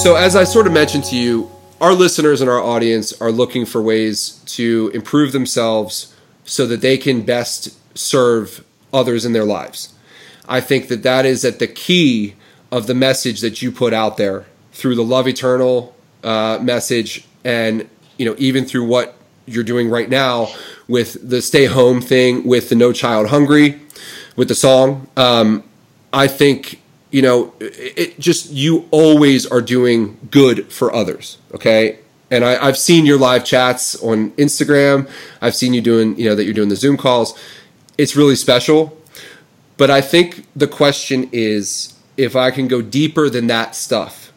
So, as I sort of mentioned to you, our listeners and our audience are looking for ways to improve themselves so that they can best serve others in their lives. I think that that is at the key of the message that you put out there through the love eternal uh, message and you know even through what you're doing right now with the stay home thing with the no child hungry with the song um, i think you know it, just you always are doing good for others okay and I, i've seen your live chats on instagram i've seen you doing you know that you're doing the zoom calls it's really special but i think the question is if i can go deeper than that stuff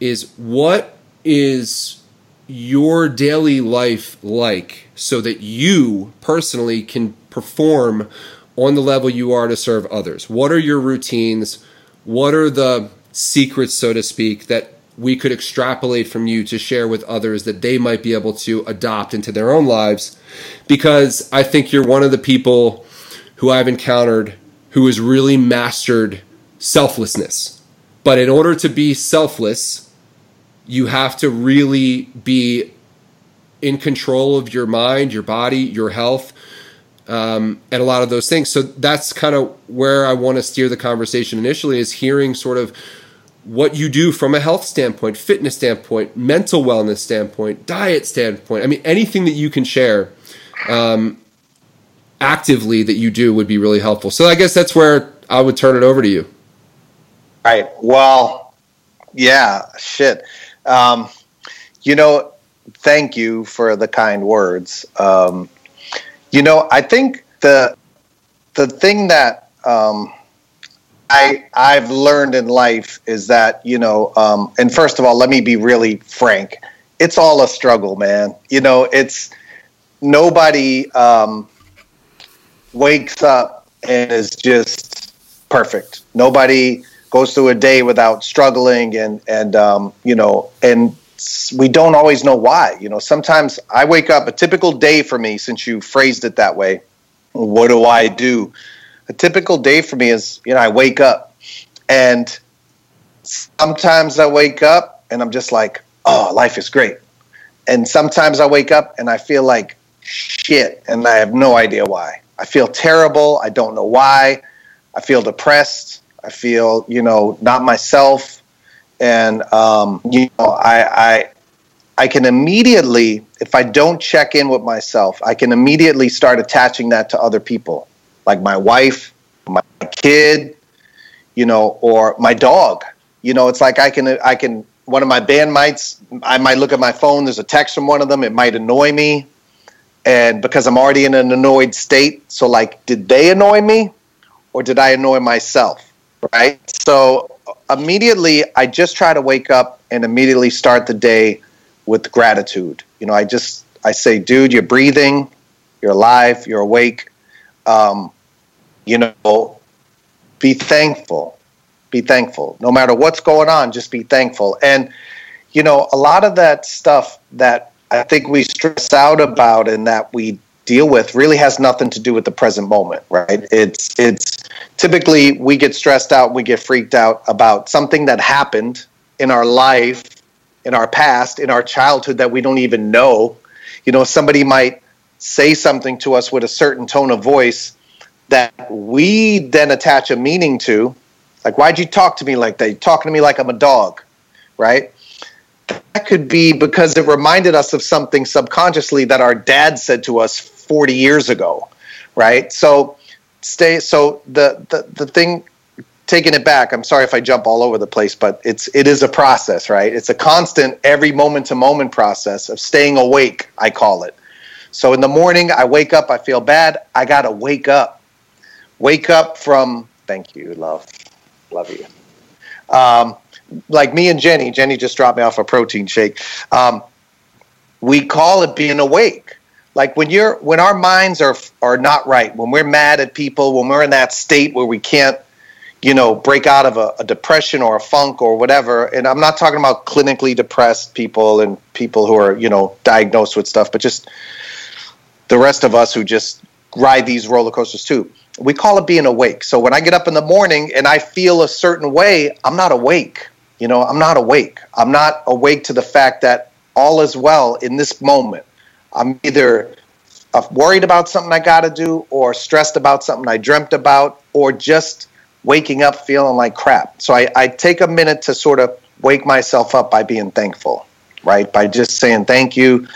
is what is your daily life like so that you personally can perform on the level you are to serve others? What are your routines? What are the secrets, so to speak, that we could extrapolate from you to share with others that they might be able to adopt into their own lives? Because I think you're one of the people who I've encountered who has really mastered selflessness. But in order to be selfless, you have to really be in control of your mind, your body, your health, um, and a lot of those things. So that's kind of where I want to steer the conversation initially is hearing sort of what you do from a health standpoint, fitness standpoint, mental wellness standpoint, diet standpoint. I mean, anything that you can share um, actively that you do would be really helpful. So I guess that's where I would turn it over to you. All right. Well, yeah, shit. Um, you know, thank you for the kind words. Um, you know, I think the the thing that um, I I've learned in life is that you know, um, and first of all, let me be really frank. It's all a struggle, man. You know, it's nobody um, wakes up and is just perfect. Nobody goes through a day without struggling and and um, you know and we don't always know why you know. Sometimes i wake up a typical day for me since you phrased it that way what do i do? A typical day for me is you know i wake up and sometimes i wake up and i'm just like oh life is great. And sometimes i wake up and i feel like shit and i have no idea why. I feel terrible i don't know why. I feel depressed I feel, you know, not myself, and um, you know, I, I I can immediately, if I don't check in with myself, I can immediately start attaching that to other people, like my wife, my kid, you know, or my dog. You know, it's like I can I can one of my bandmates, I might look at my phone. There's a text from one of them. It might annoy me, and because I'm already in an annoyed state, so like, did they annoy me, or did I annoy myself? right? So immediately, I just try to wake up and immediately start the day with gratitude. You know, I just I say, dude, you're breathing, you're alive, you're awake. Um, you know, be thankful. Be thankful. No matter what's going on, just be thankful. And you know, a lot of that stuff that I think we stress out about and that we deal with really has nothing to do with the present moment, right? It's it's typically we get stressed out, we get freaked out about something that happened in our life, in our past, in our childhood that we don't even know. You know, somebody might say something to us with a certain tone of voice that we then attach a meaning to. Like, why'd you talk to me like that? You're talking to me like I'm a dog, right? That could be because it reminded us of something subconsciously that our dad said to us 40 years ago, right? So stay. So the the the thing taking it back i'm sorry if i jump all over the place but it's it is a process right? It's a constant every moment to moment process of staying awake i call it. So in the morning i wake up i feel bad i gotta wake up. Wake up from thank you love love you. Um, like me and jenny jenny just dropped me off a protein shake. Um, we call it being awake like when you're when our minds are are not right when we're mad at people when we're in that state where we can't you know break out of a, a, depression or a funk or whatever and i'm not talking about clinically depressed people and people who are you know diagnosed with stuff but just the rest of us who just ride these roller coasters too we call it being awake so when i get up in the morning and i feel a certain way i'm not awake You know, I'm not awake. I'm not awake to the fact that all is well in this moment. I'm either uh, worried about something I got to do, or stressed about something I dreamt about, or just waking up feeling like crap. So I, I take a minute to sort of wake myself up by being thankful, right? By just saying thank you.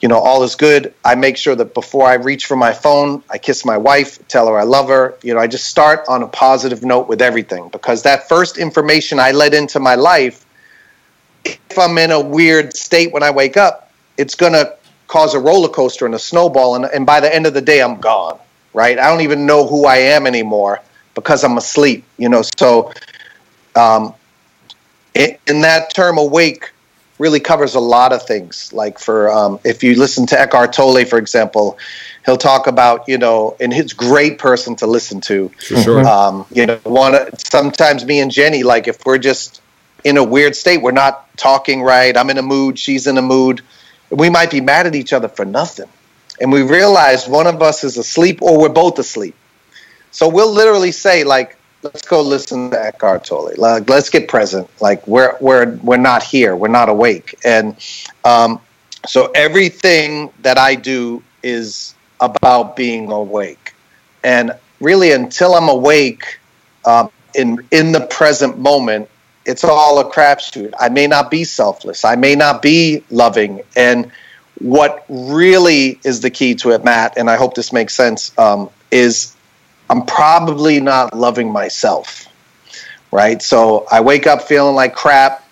You know, all is good. I make sure that before I reach for my phone, I kiss my wife, tell her I love her. You know, I just start on a positive note with everything because that first information I let into my life, if I'm in a weird state when I wake up, it's going to cause a roller coaster and a snowball. And, and by the end of the day, I'm gone, right? I don't even know who I am anymore because I'm asleep, you know. So, um, in that term, awake really covers a lot of things. Like for um, if you listen to Eckhart Tolle, for example, he'll talk about you know, and he's great person to listen to. Sure. Um, you know, one sometimes me and Jenny, like if we're just in a weird state, we're not talking right. I'm in a mood, she's in a mood. We might be mad at each other for nothing, and we realize one of us is asleep or we're both asleep. So we'll literally say like, let's go listen to Eckhart Tolle. Like, let's get present. Like we're we're we're not here. We're not awake. And um, so everything that I do is about being awake. And really, until I'm awake um, in in the present moment, it's all a crapshoot. I may not be selfless. I may not be loving. And what really is the key to it, Matt, and I hope this makes sense, um, is I'm probably not loving myself, right? So I wake up feeling like crap.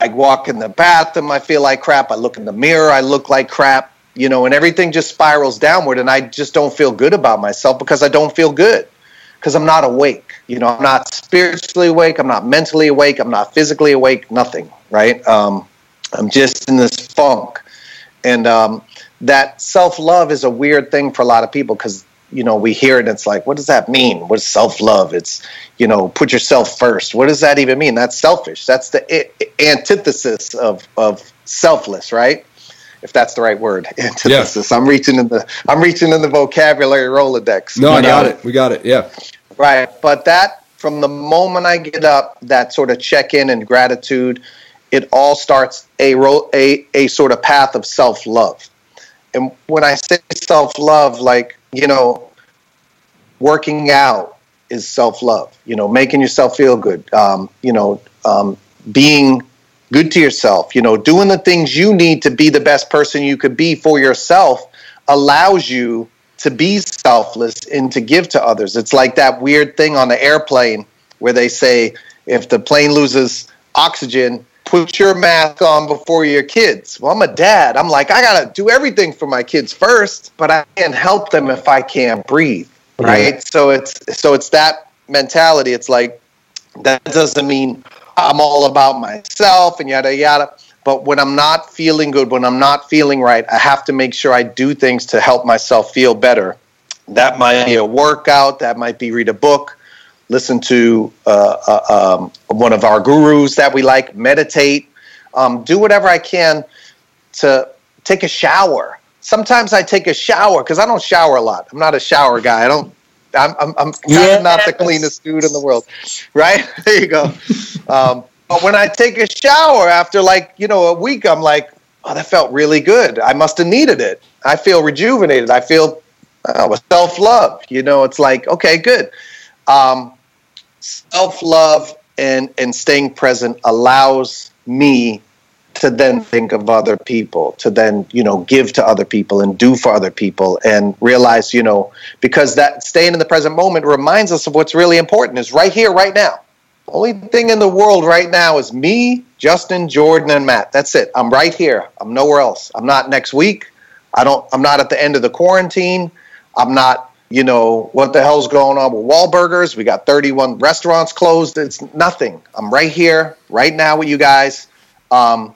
I walk in the bathroom, I feel like crap. I look in the mirror, I look like crap, you know, and everything just spirals downward. And I just don't feel good about myself because I don't feel good because I'm not awake. You know, I'm not spiritually awake, I'm not mentally awake, I'm not physically awake, nothing, right? Um, I'm just in this funk. And um, that self love is a weird thing for a lot of people because you know we hear it and it's like what does that mean? What's self-love? It's you know put yourself first. What does that even mean? That's selfish. That's the antithesis of of selfless right? If that's the right word antithesis. Yeah. i'm reaching in the i'm reaching in the vocabulary rolodex. No i got it. We got it. Yeah right but that from the moment i get up that sort of check-in and gratitude it all starts a a, a sort of path of self-love and when i say self-love like you know, working out is self love. You know, making yourself feel good. Um, you know, um, being good to yourself. You know, doing the things you need to be the best person you could be for yourself allows you to be selfless and to give to others. It's like that weird thing on the airplane where they say if the plane loses oxygen, put your mask on before your kids. Well, I'm a dad. I'm like, I got to do everything for my kids first, but I can't help them if I can't breathe. Right. So it's, so it's that mentality. It's like, that doesn't mean I'm all about myself and yada, yada. But when I'm not feeling good, when I'm not feeling right, I have to make sure I do things to help myself feel better. That might be a workout, that might be read a book, listen to uh, uh, um, one of our gurus that we like, meditate, um, do whatever I can to take a shower. Sometimes I take a shower because I don't shower a lot. I'm not a shower guy. I don't. I'm I'm, I'm yes. not the cleanest dude in the world, right? there you go. Um, but when I take a shower after like you know a week, I'm like, oh, that felt really good. I must have needed it. I feel rejuvenated. I feel oh, self love. You know, it's like okay, good. Um, self love and and staying present allows me to then think of other people to then you know give to other people and do for other people and realize you know because that staying in the present moment reminds us of what's really important is right here right now only thing in the world right now is me justin jordan and matt that's it i'm right here i'm nowhere else i'm not next week i don't i'm not at the end of the quarantine i'm not you know, what the hell's going on with Wahlburgers? We got 31 restaurants closed. It's nothing. I'm right here, right now with you guys, um,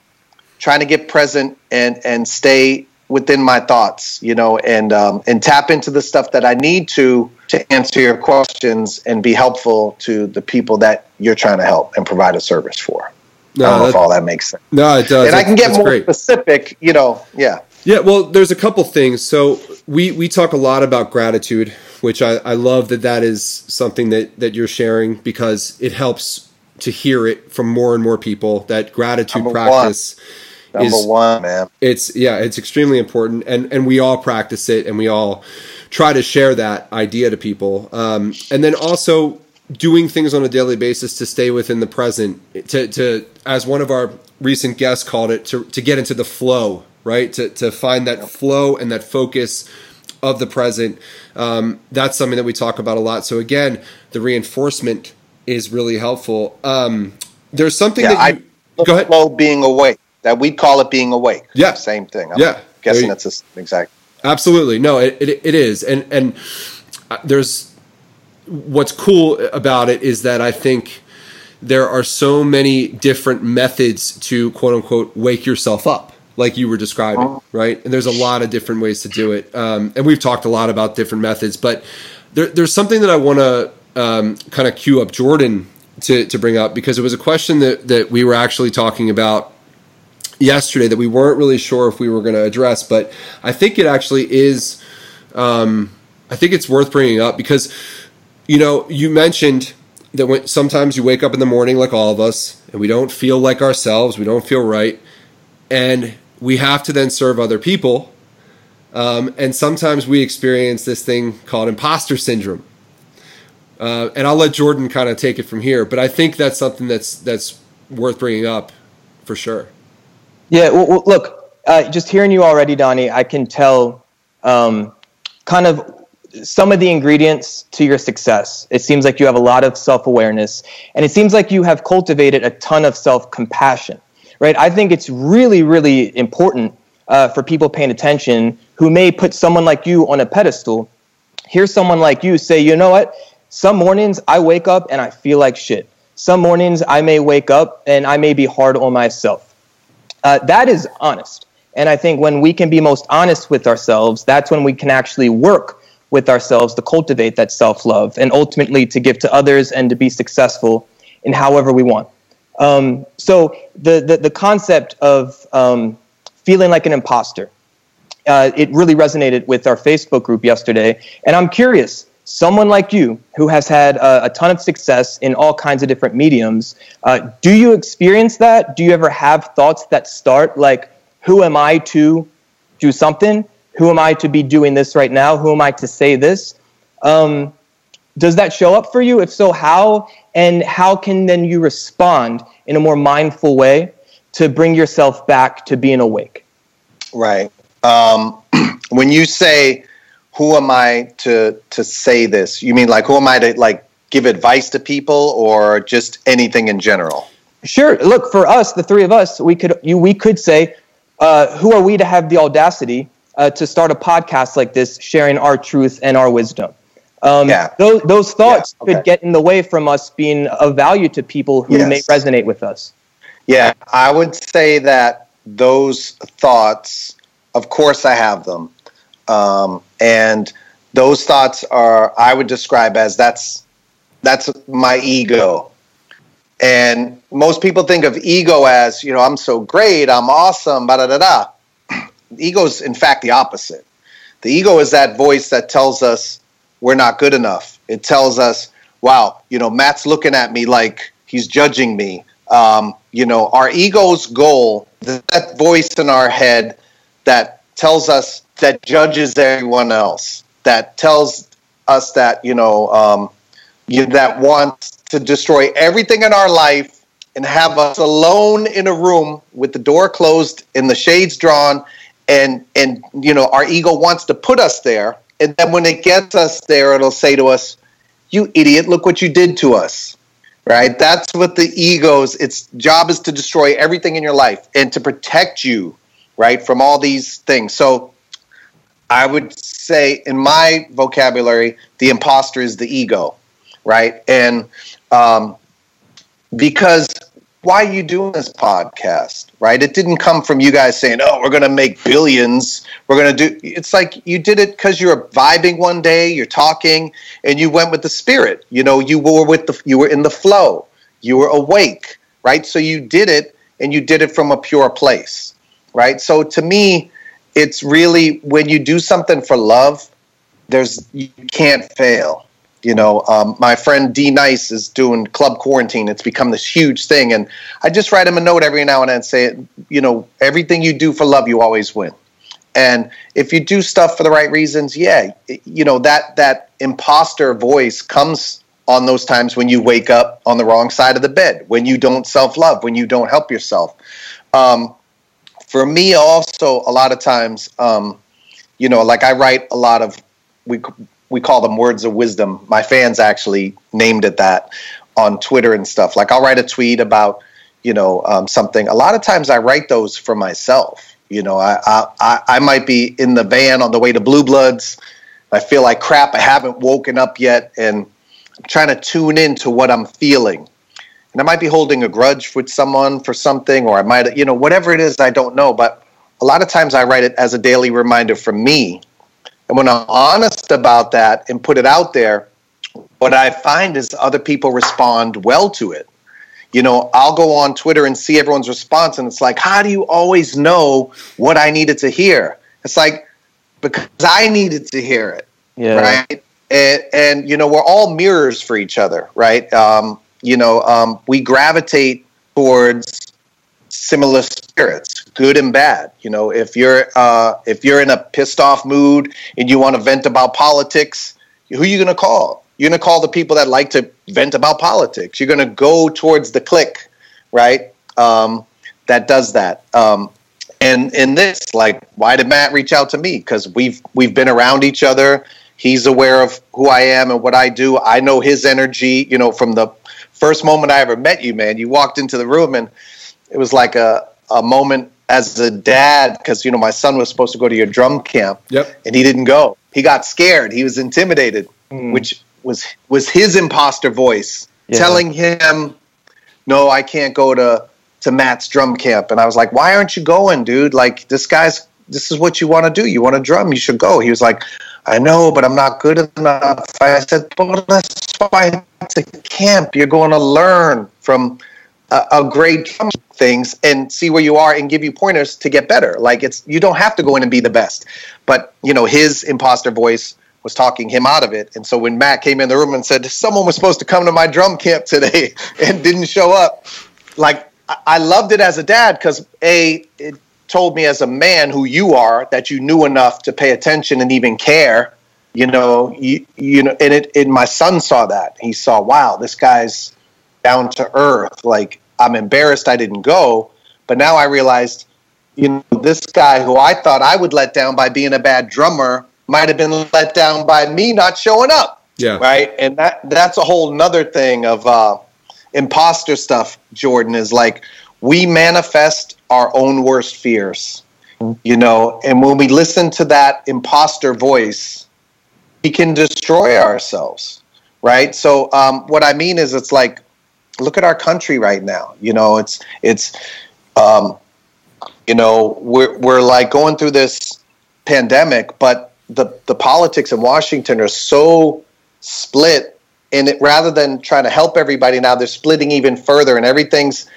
trying to get present and and stay within my thoughts, you know, and um, and tap into the stuff that I need to to answer your questions and be helpful to the people that you're trying to help and provide a service for. No, I don't know if all that makes sense. No, it does. And I can get more great. specific, you know, yeah. Yeah, well, there's a couple things. So we we talk a lot about gratitude, which I, I love that that is something that that you're sharing because it helps to hear it from more and more people that gratitude Number practice Number is one, man. it's yeah it's extremely important and and we all practice it and we all try to share that idea to people um, and then also doing things on a daily basis to stay within the present to to as one of our recent guests called it to to get into the flow right to to find that flow and that focus of the present um, that's something that we talk about a lot so again the reinforcement is really helpful um, there's something Yeah, that you I go ahead flow being awake. That we call it being awake. Yeah. Same thing. I'm Yeah. guessing you- that's the same exact. Absolutely, no, it, it, it is, and and uh, there's what's cool about it is that I think there are so many different methods to quote unquote wake yourself up, like you were describing, right? And there's a lot of different ways to do it, um, and we've talked a lot about different methods, but there, there's something that I want to um, kind of cue up Jordan to to bring up because it was a question that that we were actually talking about yesterday that we weren't really sure if we were going to address, but I think it actually is. Um, I think it's worth bringing up because you know you mentioned that when sometimes you wake up in the morning like all of us and we don't feel like ourselves, we don't feel right, and we have to then serve other people. Um, and sometimes we experience this thing called imposter syndrome. Uh, and I'll let Jordan kind of take it from here, but I think that's something that's that's worth bringing up for sure. Yeah, well, well, look, uh, just hearing you already, Donnie, I can tell um, kind of some of the ingredients to your success. It seems like you have a lot of self awareness, and it seems like you have cultivated a ton of self compassion, right? I think it's really, really important uh, for people paying attention who may put someone like you on a pedestal. Hear someone like you say, you know what? Some mornings I wake up and I feel like shit. Some mornings I may wake up and I may be hard on myself. Uh, that is honest. And I think when we can be most honest with ourselves, that's when we can actually work with ourselves to cultivate that self love and ultimately to give to others and to be successful in however we want. Um, so, the, the, the concept of um, feeling like an imposter, uh, it really resonated with our Facebook group yesterday. And I'm curious someone like you who has had a, ton of success in all kinds of different mediums uh, do you experience that? Do you ever have thoughts that start like who am i to do something? Who am i to be doing this right now? Who am i to say this? Um, does that show up for you? If so how? And how can then you respond in a more mindful way to bring yourself back to being awake? Right. Um, when you say who am I to to say this? You mean like who am I to like give advice to people or just anything in general? Sure. Look, for us, the three of us, we could you we could say, uh, who are we to have the audacity uh, to start a podcast like this, sharing our truth and our wisdom? Um, yeah. Those those thoughts yeah, okay. could get in the way from us being of value to people who Yes. may resonate with us. Yeah, I would say that those thoughts, of course, I have them. Um, and those thoughts are, I would describe as that's that's my ego. And most people think of ego as, you know, I'm so great, I'm awesome, da da da da. Ego is, in fact, the opposite. The ego is that voice that tells us we're not good enough. It tells us, wow, you know, Matt's looking at me like he's judging me. Um, you know, our ego's goal, that voice in our head that tells us that judges everyone else, that tells us that, you know, um, you, that wants to destroy everything in our life and have us alone in a room with the door closed and the shades drawn and and you know our ego wants to put us there. And then when it gets us there it'll say to us you idiot look what you did to us. Right? That's what the ego's its job is to destroy everything in your life and to protect you right from all these things. So i would say in my vocabulary the imposter is the ego right? And um, because why are you doing this podcast right? It didn't come from you guys saying oh we're going to make billions. We're going to do it's like you did it because you're vibing one day you're talking and you went with the spirit. You know you were with the you were in the flow. You were awake right? So you did it and you did it from a pure place right so to me it's really when you do something for love there's you can't fail You know, um, my friend D Nice is doing club quarantine. It's become this huge thing, and I just write him a note every now and then, and say, you know, everything you do for love, you always win. And if you do stuff for the right reasons, yeah, you know that that imposter voice comes on those times when you wake up on the wrong side of the bed, when you don't self love, when you don't help yourself. Um, for me, also, a lot of times, um, you know, like I write a lot of we we call them words of wisdom. My fans actually named it that on Twitter and stuff. Like I'll write a tweet about you know um, something. A lot of times I write those for myself. You know, I, I I might be in the van on the way to Blue Bloods. I feel like crap. I haven't woken up yet, and I'm trying to tune into what I'm feeling. And I might be holding a grudge with someone for something, or I might, you know, whatever it is, I don't know. But a lot of times I write it as a daily reminder for me and when I'm honest about that and put it out there, what I find is other people respond well to it. You know, I'll go on Twitter and see everyone's response, and it's like, how do you always know what I needed to hear? It's like, because I needed to hear it. Yeah. Right. And, and you know, we're all mirrors for each other, right? Um, you know, um, we gravitate towards similar spirits, good and bad. You know, if you're uh, if you're in a pissed off mood and you want to vent about politics, who are you going to call? You're going to call the people that like to vent about politics. You're going to go towards the clique, right? Um, that does that. Um, and in this, like, why did Matt reach out to me? Because we've we've been around each other. He's aware of who I am and what I do. I know his energy. You know, from the first moment I ever met you, man. You walked into the room and it was like a, a moment as a dad because you know my son was supposed to go to your drum camp yep. and he didn't go he got scared he was intimidated mm. which was was his imposter voice yeah. telling him no i can't go to to matt's drum camp and i was like why aren't you going dude like this guy's this is what you want to do you want to drum you should go he was like i know but i'm not good enough i said well it's a camp you're going to learn from a, a great things and see where you are and give you pointers to get better. Like it's you don't have to go in and be the best. But you know, his imposter voice was talking him out of it. And so when Matt came in the room and said, Someone was supposed to come to my drum camp today and didn't show up, like I loved it as a dad because A, it told me as a man who you are that you knew enough to pay attention and even care. You know, you, you know, and it and my son saw that. He saw, wow, this guy's down to earth. Like I'm embarrassed I didn't go. But now I realized, you know, this guy who I thought I would let down by being a bad drummer might have been let down by me not showing up. Yeah. Right. And that that's a whole nother thing of uh, imposter stuff, Jordan, is like we manifest our own worst fears. You know, and when we listen to that imposter voice, we can destroy ourselves. Right. So um, what I mean is it's like look at our country right now. You know, it's it's um, you know we're we're like going through this pandemic, but the the politics in Washington are so split. And it, rather than trying to help everybody now, they're splitting even further, and everything's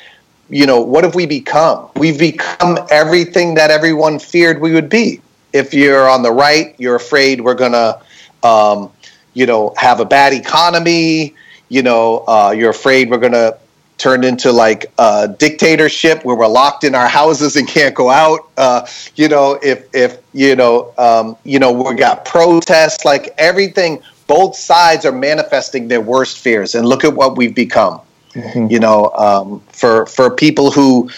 you know what have we become? We've become everything that everyone feared we would be. If you're on the right, you're afraid we're gonna um, you know have a bad economy you know, uh, you're afraid we're going to turn into like a dictatorship where we're locked in our houses and can't go out. Uh, you know, if if you know, um, you know, we got protests, like everything. Both sides are manifesting their worst fears, and look at what we've become. Mm-hmm. You know, um, for for people who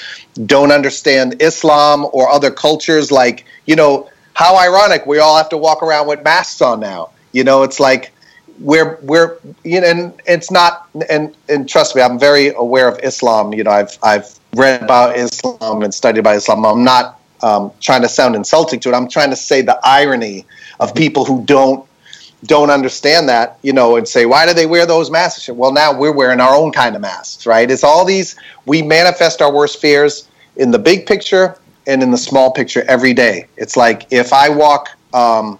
don't understand Islam or other cultures, like you know, how ironic we all have to walk around with masks on now. You know, it's like we're we're you know and it's not and and trust me i'm very aware of islam. You know i've i've read about islam and studied about islam. I'm not um, trying to sound insulting to it. I'm trying to say the irony of people who don't don't understand that you know and say why do they wear those masks? Well now we're wearing our own kind of masks right? It's all these we manifest our worst fears in the big picture and in the small picture every day. It's like if i walk um,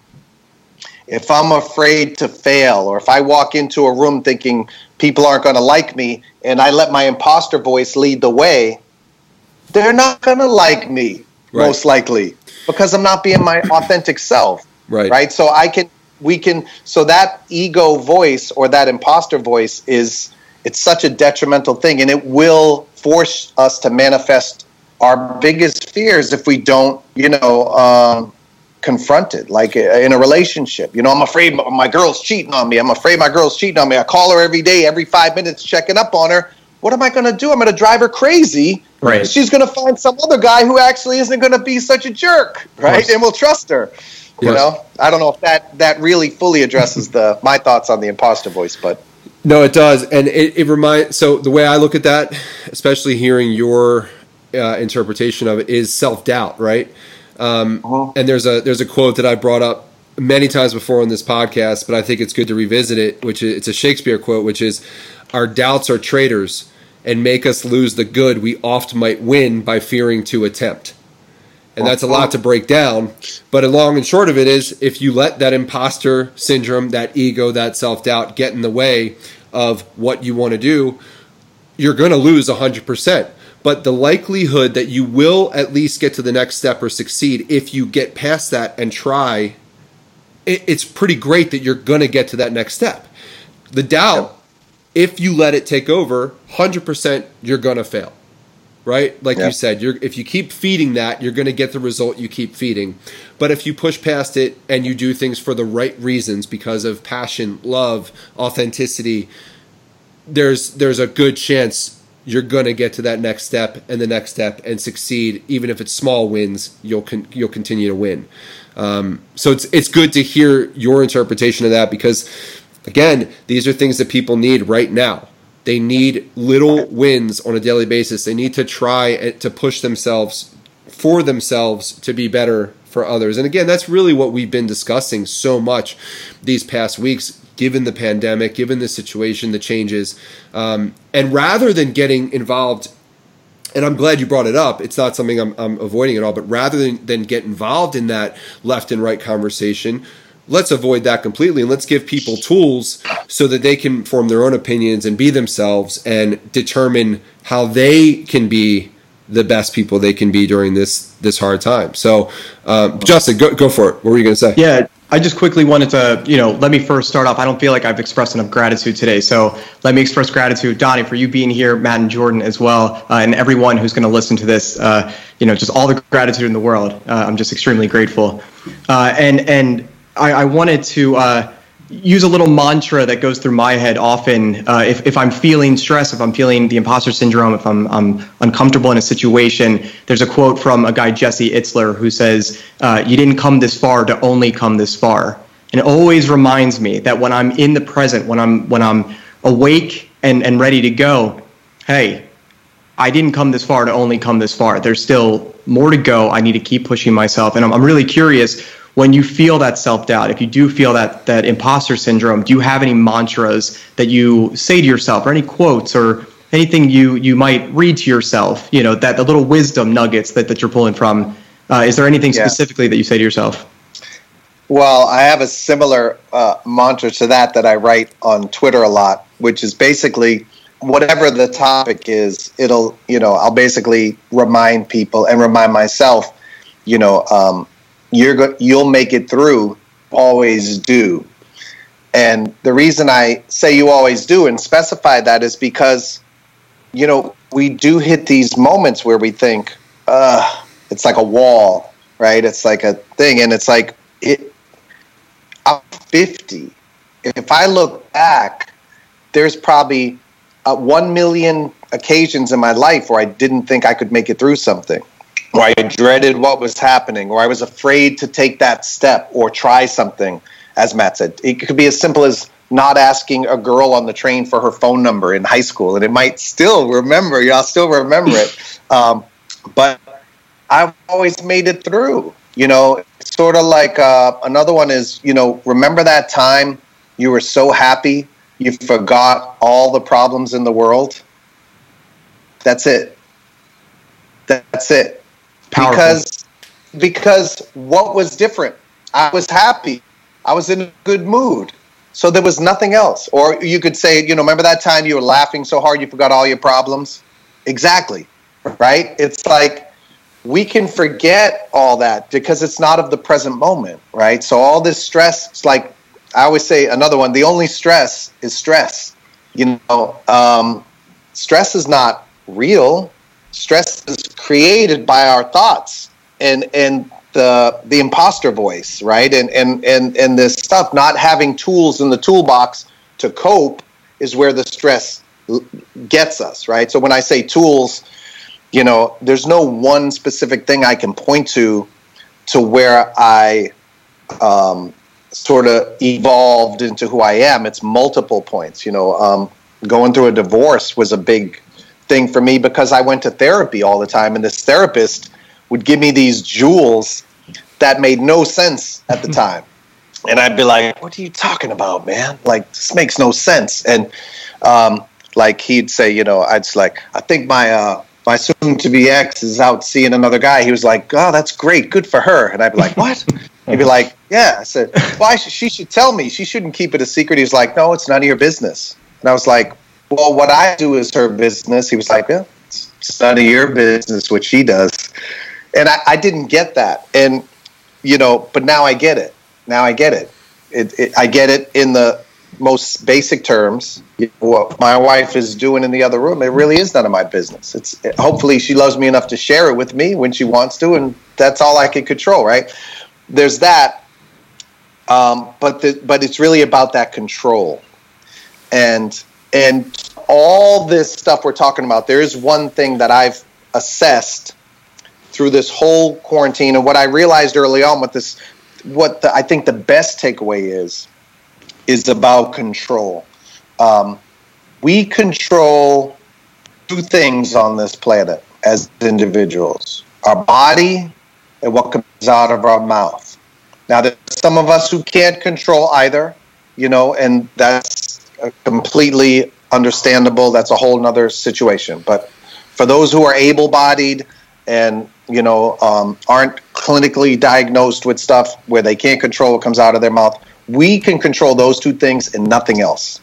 if I'm afraid to fail, or if I walk into a room thinking people aren't going to like me, and I let my imposter voice lead the way, they're not going to like me right. most likely because I'm not being my authentic self. Right. Right. So I can we can so that ego voice or that imposter voice is it's such a detrimental thing and it will force us to manifest our biggest fears if we don't you know um, confront it like uh, in a relationship. You know i'm afraid my girl's cheating on me. I'm afraid my girl's cheating on me. I call her every day every five minutes checking up on her. What am i going to do? I'm going to drive her crazy. Right. she's going to find some other guy who actually isn't going to be such a jerk right? and will trust her you Yes. know? I don't know if that that really fully addresses the my thoughts on the imposter voice but No, it does, and it, it reminds. So the way I look at that, especially hearing your uh, interpretation of it, is self doubt, right? Um, And there's a there's a quote that I brought up many times before on this podcast, but I think it's good to revisit it. Which is it's a Shakespeare quote, which is, "Our doubts are traitors and make us lose the good we oft might win by fearing to attempt." And that's a lot to break down. But the long and short of it is if you let that imposter syndrome, that ego, that self doubt get in the way of what you want to do, you're going to lose 100%. But the likelihood that you will at least get to the next step or succeed if you get past that and try, it, it's pretty great that you're going to get to that next step. The doubt, if you let it take over, 100% you're going to fail right? Like Yeah. you said, you're if you keep feeding that, you're going to get the result you keep feeding. But if you push past it and you do things for the right reasons because of passion, love, authenticity, there's there's a good chance you're to get to that next step and the next step and succeed. Even if it's small wins you'll con- you'll continue to win. Um, so it's it's good to hear your interpretation of that because again these are things that people need right now. They need little wins on a daily basis. They need to try to push themselves for themselves to be better for others. And again that's really what we've been discussing so much these past weeks given the pandemic given the situation the changes um, and rather than getting involved and I'm glad you brought it up. It's not something I'm, I'm avoiding at all, but rather than, than get involved in that left and right conversation, let's avoid that completely and let's give people tools so that they can form their own opinions and be themselves and determine how they can be the best people they can be during this this hard time. So, um, Justin, go, go for it. What were you going to say? Yeah, I just quickly wanted to, you know, let me first start off. I don't feel like I've expressed enough gratitude today. So let me express gratitude, Donnie, for you being here, Matt and Jordan as well, uh, and everyone who's going to listen to this. Uh, you know, just all the gratitude in the world. Uh, I'm just extremely grateful. Uh, and and I, I wanted to uh, use a little mantra that goes through my head often. Uh, if, if I'm feeling stress, if I'm feeling the imposter syndrome, if I'm, I'm uncomfortable in a situation, there's a quote from a guy, Jesse Itzler, who says, uh, You didn't come this far to only come this far. And it always reminds me that when I'm in the present, when I'm, when I'm awake and, and ready to go, hey, I didn't come this far to only come this far. There's still more to go. I need to keep pushing myself. And I'm, I'm really curious when you feel that self doubt, if you do feel that, that imposter syndrome, do you have any mantras that you say to yourself or any quotes or anything you, you might read to yourself, you know, that the little wisdom nuggets that, that you're pulling from? Uh, is there anything Yeah. specifically that you say to yourself? Well, I have a similar uh, mantra to that that I write on Twitter a lot, which is basically whatever the topic is, it'll, you know, I'll basically remind people and remind myself, you know, um, you're go- you'll make it through. Always do. And the reason I say you always do and specify that is because, you know, we do hit these moments where we think, uh, it's like a wall, right? It's like a thing. And it's like, it, I'm 50. If I look back, there's probably uh, 1 million occasions in my life where I didn't think I could make it through something, or I dreaded what was happening, or I was afraid to take that step or try something, as Matt said. It could be as simple as not asking a girl on the train for her phone number in high school, and it might still remember, y'all still remember it. Um, but I've always made it through. You know, sort of like uh, another one is, you know, remember that time you were so happy you forgot all the problems in the world? That's it. That's it. Powerful. Because because what was different? I was happy. I was in a good mood. So there was nothing else. Or you could say, you know, remember that time you were laughing so hard you forgot all your problems? Exactly. Right? It's like we can forget all that because it's not of the present moment, right? So all this stress, it's like I always say another one. The only stress is stress. You know, um, stress is not real. Stress is created by our thoughts and and the the imposter voice, right? And and and and this stuff. Not having tools in the toolbox to cope is where the stress gets us, right? So when I say tools, you know, there's no one specific thing I can point to to where I um, sort of evolved into who I am. It's multiple points. You know, um, going through a divorce was a big thing for me because I went to therapy all the time, and this therapist would give me these jewels that made no sense at the time. And I'd be like, "What are you talking about, man? Like this makes no sense." And um, like he'd say, you know, I'd like, "I think my uh, my soon to be ex is out seeing another guy." He was like, "Oh, that's great, good for her." And I'd be like, "What?" He'd be like, "Yeah." I said, "Why? Well, she should tell me. She shouldn't keep it a secret." He's like, "No, it's none of your business." And I was like, "Well, what I do is her business." He was like, "Yeah, it's none of your business what she does." And I, I didn't get that, and you know, but now I get it now I get it. It, it. I get it in the most basic terms. What my wife is doing in the other room, it really is none of my business. It's hopefully she loves me enough to share it with me when she wants to, and that's all I can control. Right? There's that, um, but the, but it's really about that control, and and all this stuff we're talking about. There is one thing that I've assessed through this whole quarantine, and what I realized early on with this what the, I think the best takeaway is is about control. Um, we control two things on this planet as individuals: our body and what comes out of our mouth. Now, there's some of us who can't control either, you know, and that's completely understandable. That's a whole other situation. But for those who are able-bodied and you know um, aren't clinically diagnosed with stuff where they can't control what comes out of their mouth we can control those two things and nothing else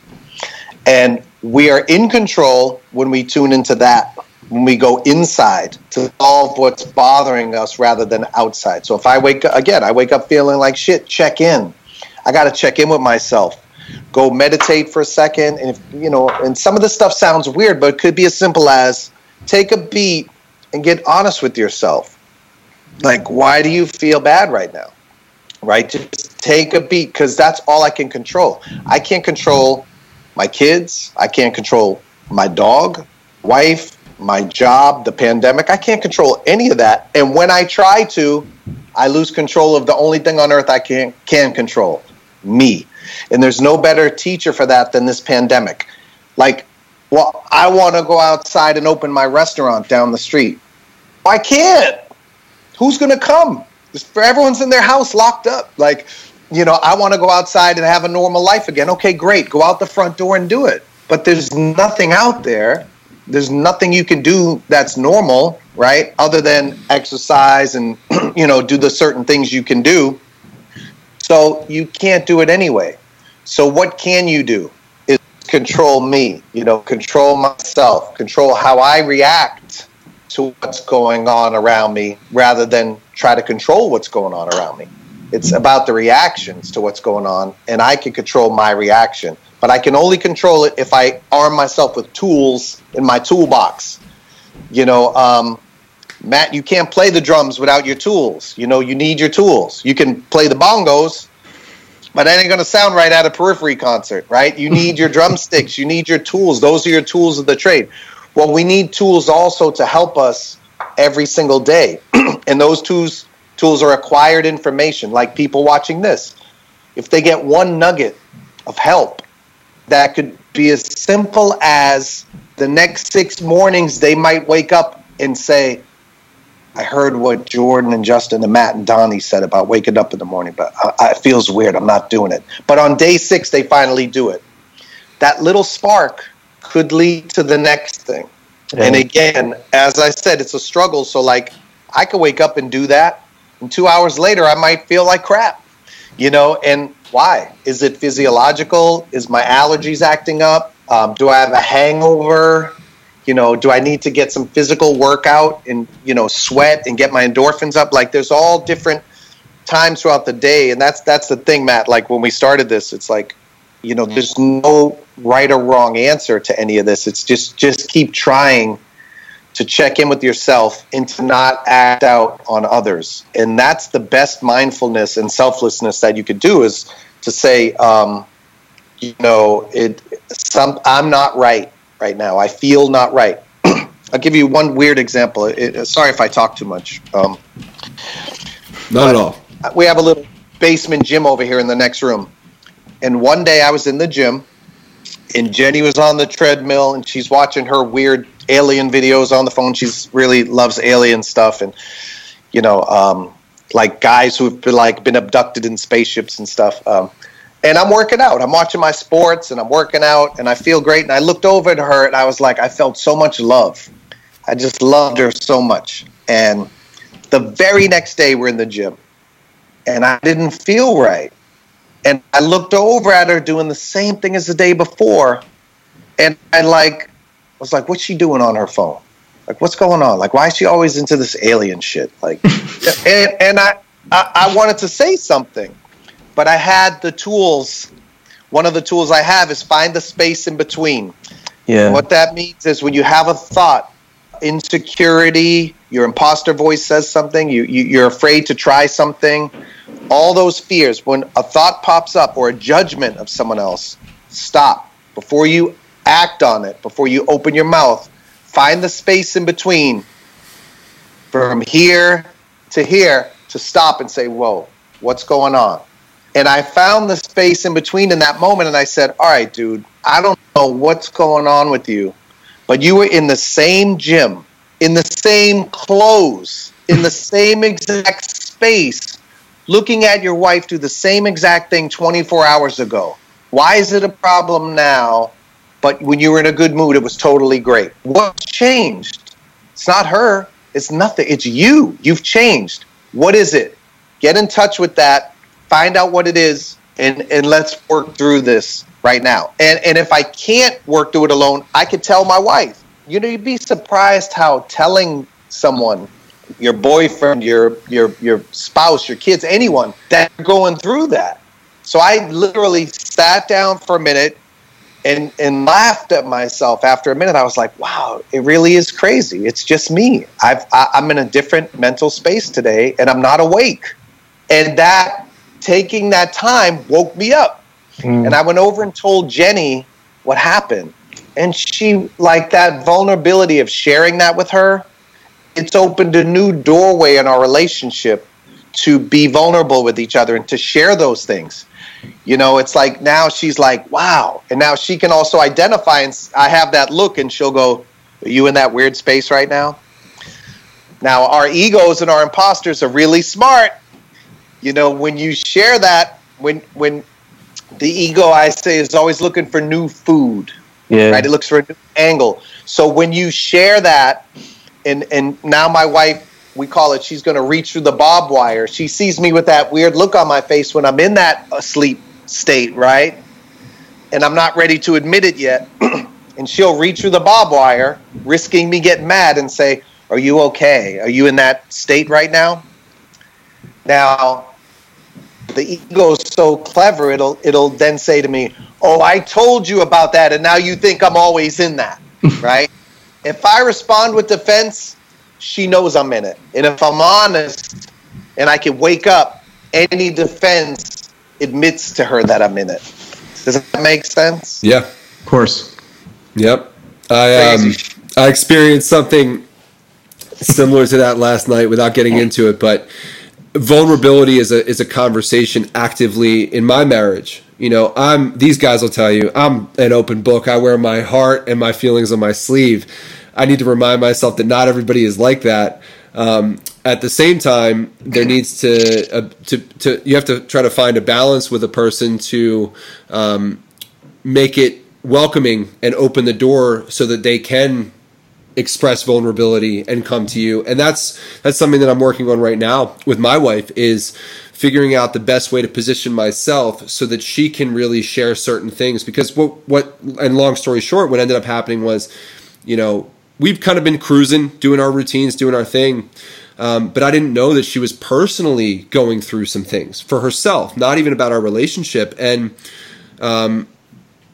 and we are in control when we tune into that when we go inside to solve what's bothering us rather than outside so if i wake up again i wake up feeling like shit check in i got to check in with myself go meditate for a second and if you know and some of this stuff sounds weird but it could be as simple as take a beat and get honest with yourself. Like, why do you feel bad right now? Right? Just take a beat because that's all I can control. I can't control my kids. I can't control my dog, wife, my job, the pandemic. I can't control any of that. And when I try to, I lose control of the only thing on earth I can can control, me. And there's no better teacher for that than this pandemic. Like, well, I want to go outside and open my restaurant down the street. I can't. Who's going to come? Everyone's in their house locked up. Like, you know, I want to go outside and have a normal life again. Okay, great. Go out the front door and do it. But there's nothing out there. There's nothing you can do that's normal, right? Other than exercise and, you know, do the certain things you can do. So you can't do it anyway. So what can you do? Is control me, you know, control myself, control how I react to what's going on around me rather than try to control what's going on around me. It's about the reactions to what's going on, and I can control my reaction. But I can only control it if I arm myself with tools in my toolbox. You know, um, Matt, you can't play the drums without your tools. You know, you need your tools. You can play the bongos, but that ain't going to sound right at a periphery concert, right? You need your drumsticks. You need your tools. Those are your tools of the trade. Well, we need tools also to help us every single day. and those tools tools are acquired information, like people watching this. If they get one nugget of help, that could be as simple as the next six mornings they might wake up and say, I heard what Jordan and Justin and Matt and Donnie said about waking up in the morning, but I, it feels weird. I'm not doing it. But on day six, they finally do it. That little spark could lead to the next thing. Yeah. And again, as I said, it's a struggle. So, like, I could wake up and do that, and two hours later, I might feel like crap, you know. And why? Is it physiological? Is my allergies acting up? Um, do I have a hangover? You know, do I need to get some physical workout and you know sweat and get my endorphins up? Like, there's all different times throughout the day, and that's that's the thing, Matt. Like when we started this, it's like, you know, there's no right or wrong answer to any of this. It's just just keep trying to check in with yourself and to not act out on others. And that's the best mindfulness and selflessness that you could do is to say, um, you know, it. Some I'm not right right now. I feel not right. I'll give you one weird example. It, sorry if I talk too much. Um, not at all. We have a little basement gym over here in the next room. And one day I was in the gym and Jenny was on the treadmill and she's watching her weird alien videos on the phone. She's really loves alien stuff and you know, um, like guys who've been like been abducted in spaceships and stuff. Um, and I'm working out. I'm watching my sports and I'm working out and I feel great. And I looked over at her and I was like, I felt so much love. I just loved her so much. And the very next day, we're in the gym and I didn't feel right. And I looked over at her doing the same thing as the day before. And I like was like, what's she doing on her phone? Like, what's going on? Like, why is she always into this alien shit? Like, and, and I, I, I wanted to say something but I had the tools. One of the tools I have is find the space in between. Yeah. What that means is when you have a thought, insecurity, your imposter voice says something, you, you you're afraid to try something, all those fears. When a thought pops up or a judgment of someone else, stop before you act on it. Before you open your mouth, find the space in between. From here to here, to stop and say, "Whoa, what's going on?" And I found the space in between in that moment, and I said, All right, dude, I don't know what's going on with you, but you were in the same gym, in the same clothes, in the same exact space, looking at your wife do the same exact thing 24 hours ago. Why is it a problem now? But when you were in a good mood, it was totally great. What changed? It's not her. It's nothing. It's you. You've changed. What is it? Get in touch with that find out what it is and and let's work through this right now. And and if I can't work through it alone, I could tell my wife. You know, you'd be surprised how telling someone, your boyfriend, your your your spouse, your kids, anyone that going through that. So I literally sat down for a minute and and laughed at myself after a minute. I was like, "Wow, it really is crazy. It's just me. I've I, I'm in a different mental space today, and I'm not awake." And that taking that time woke me up. Mm. And I went over and told Jenny what happened. And she, like that vulnerability of sharing that with her, it's opened a new doorway in our relationship to be vulnerable with each other and to share those things. You know, it's like now she's like, wow. And now she can also identify, and I have that look, and she'll go, Are you in that weird space right now? Now, our egos and our imposters are really smart you know when you share that when when the ego i say is always looking for new food yeah. right? It looks for a new angle. So when you share that and and now my wife we call it she's going to reach through the bob wire. She sees me with that weird look on my face when i'm in that asleep state right? And i'm not ready to admit it yet. And she'll reach through the bob wire risking me getting mad and say are you okay? Are you in that state right now? Now the ego is so clever it'll it'll then say to me oh i told you about that and now you think i'm always in that right? If i respond with defense she knows i'm in it. And if i'm honest and i can wake up any defense admits to her that i'm in it. Does that make sense? Yeah. Of course. Yep. I um, i experienced something similar to that last night without getting into it but vulnerability is a is a conversation actively in my marriage. You know, I'm these guys will tell you I'm an open book. I wear my heart and my feelings on my sleeve. I need to remind myself that not everybody is like that. Um, at the same time, there needs to uh, to to you have to try to find a balance with a person to um, make it welcoming and open the door so that they can express vulnerability and come to you and that's that's something that i'm working on right now with my wife is figuring out the best way to position myself so that she can really share certain things because what what and long story short what ended up happening was you know we've kind of been cruising doing our routines doing our thing Um, but I didn't know that she was personally going through some things for herself, not even about our relationship. And um,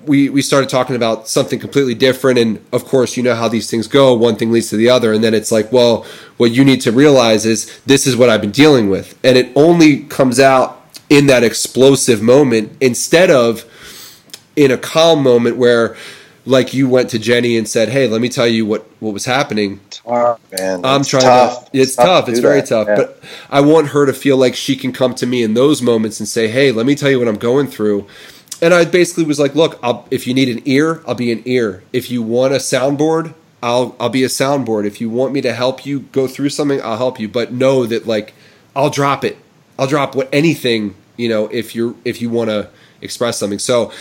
we we started talking about something completely different. And of course you know how these things go. One thing leads to the other. And then it's like well what you need to realize is this is what I've been dealing with. And it only comes out in that explosive moment instead of in a calm moment where like you went to Jenny and said hey let me tell you what what was happening. Tough, man. I'm It's trying tough. to it's tough tough. to it's very that. tough. But I want her to feel like she can come to me in those moments and say hey let me tell you what I'm going through and I basically was like, look, I'll, if you need an ear, I'll be an ear. If you want a soundboard, I'll I'll be a soundboard. If you want me to help you go through something, I'll help you. But know that like I'll drop it. I'll drop what anything you know if you're if you want to express something. So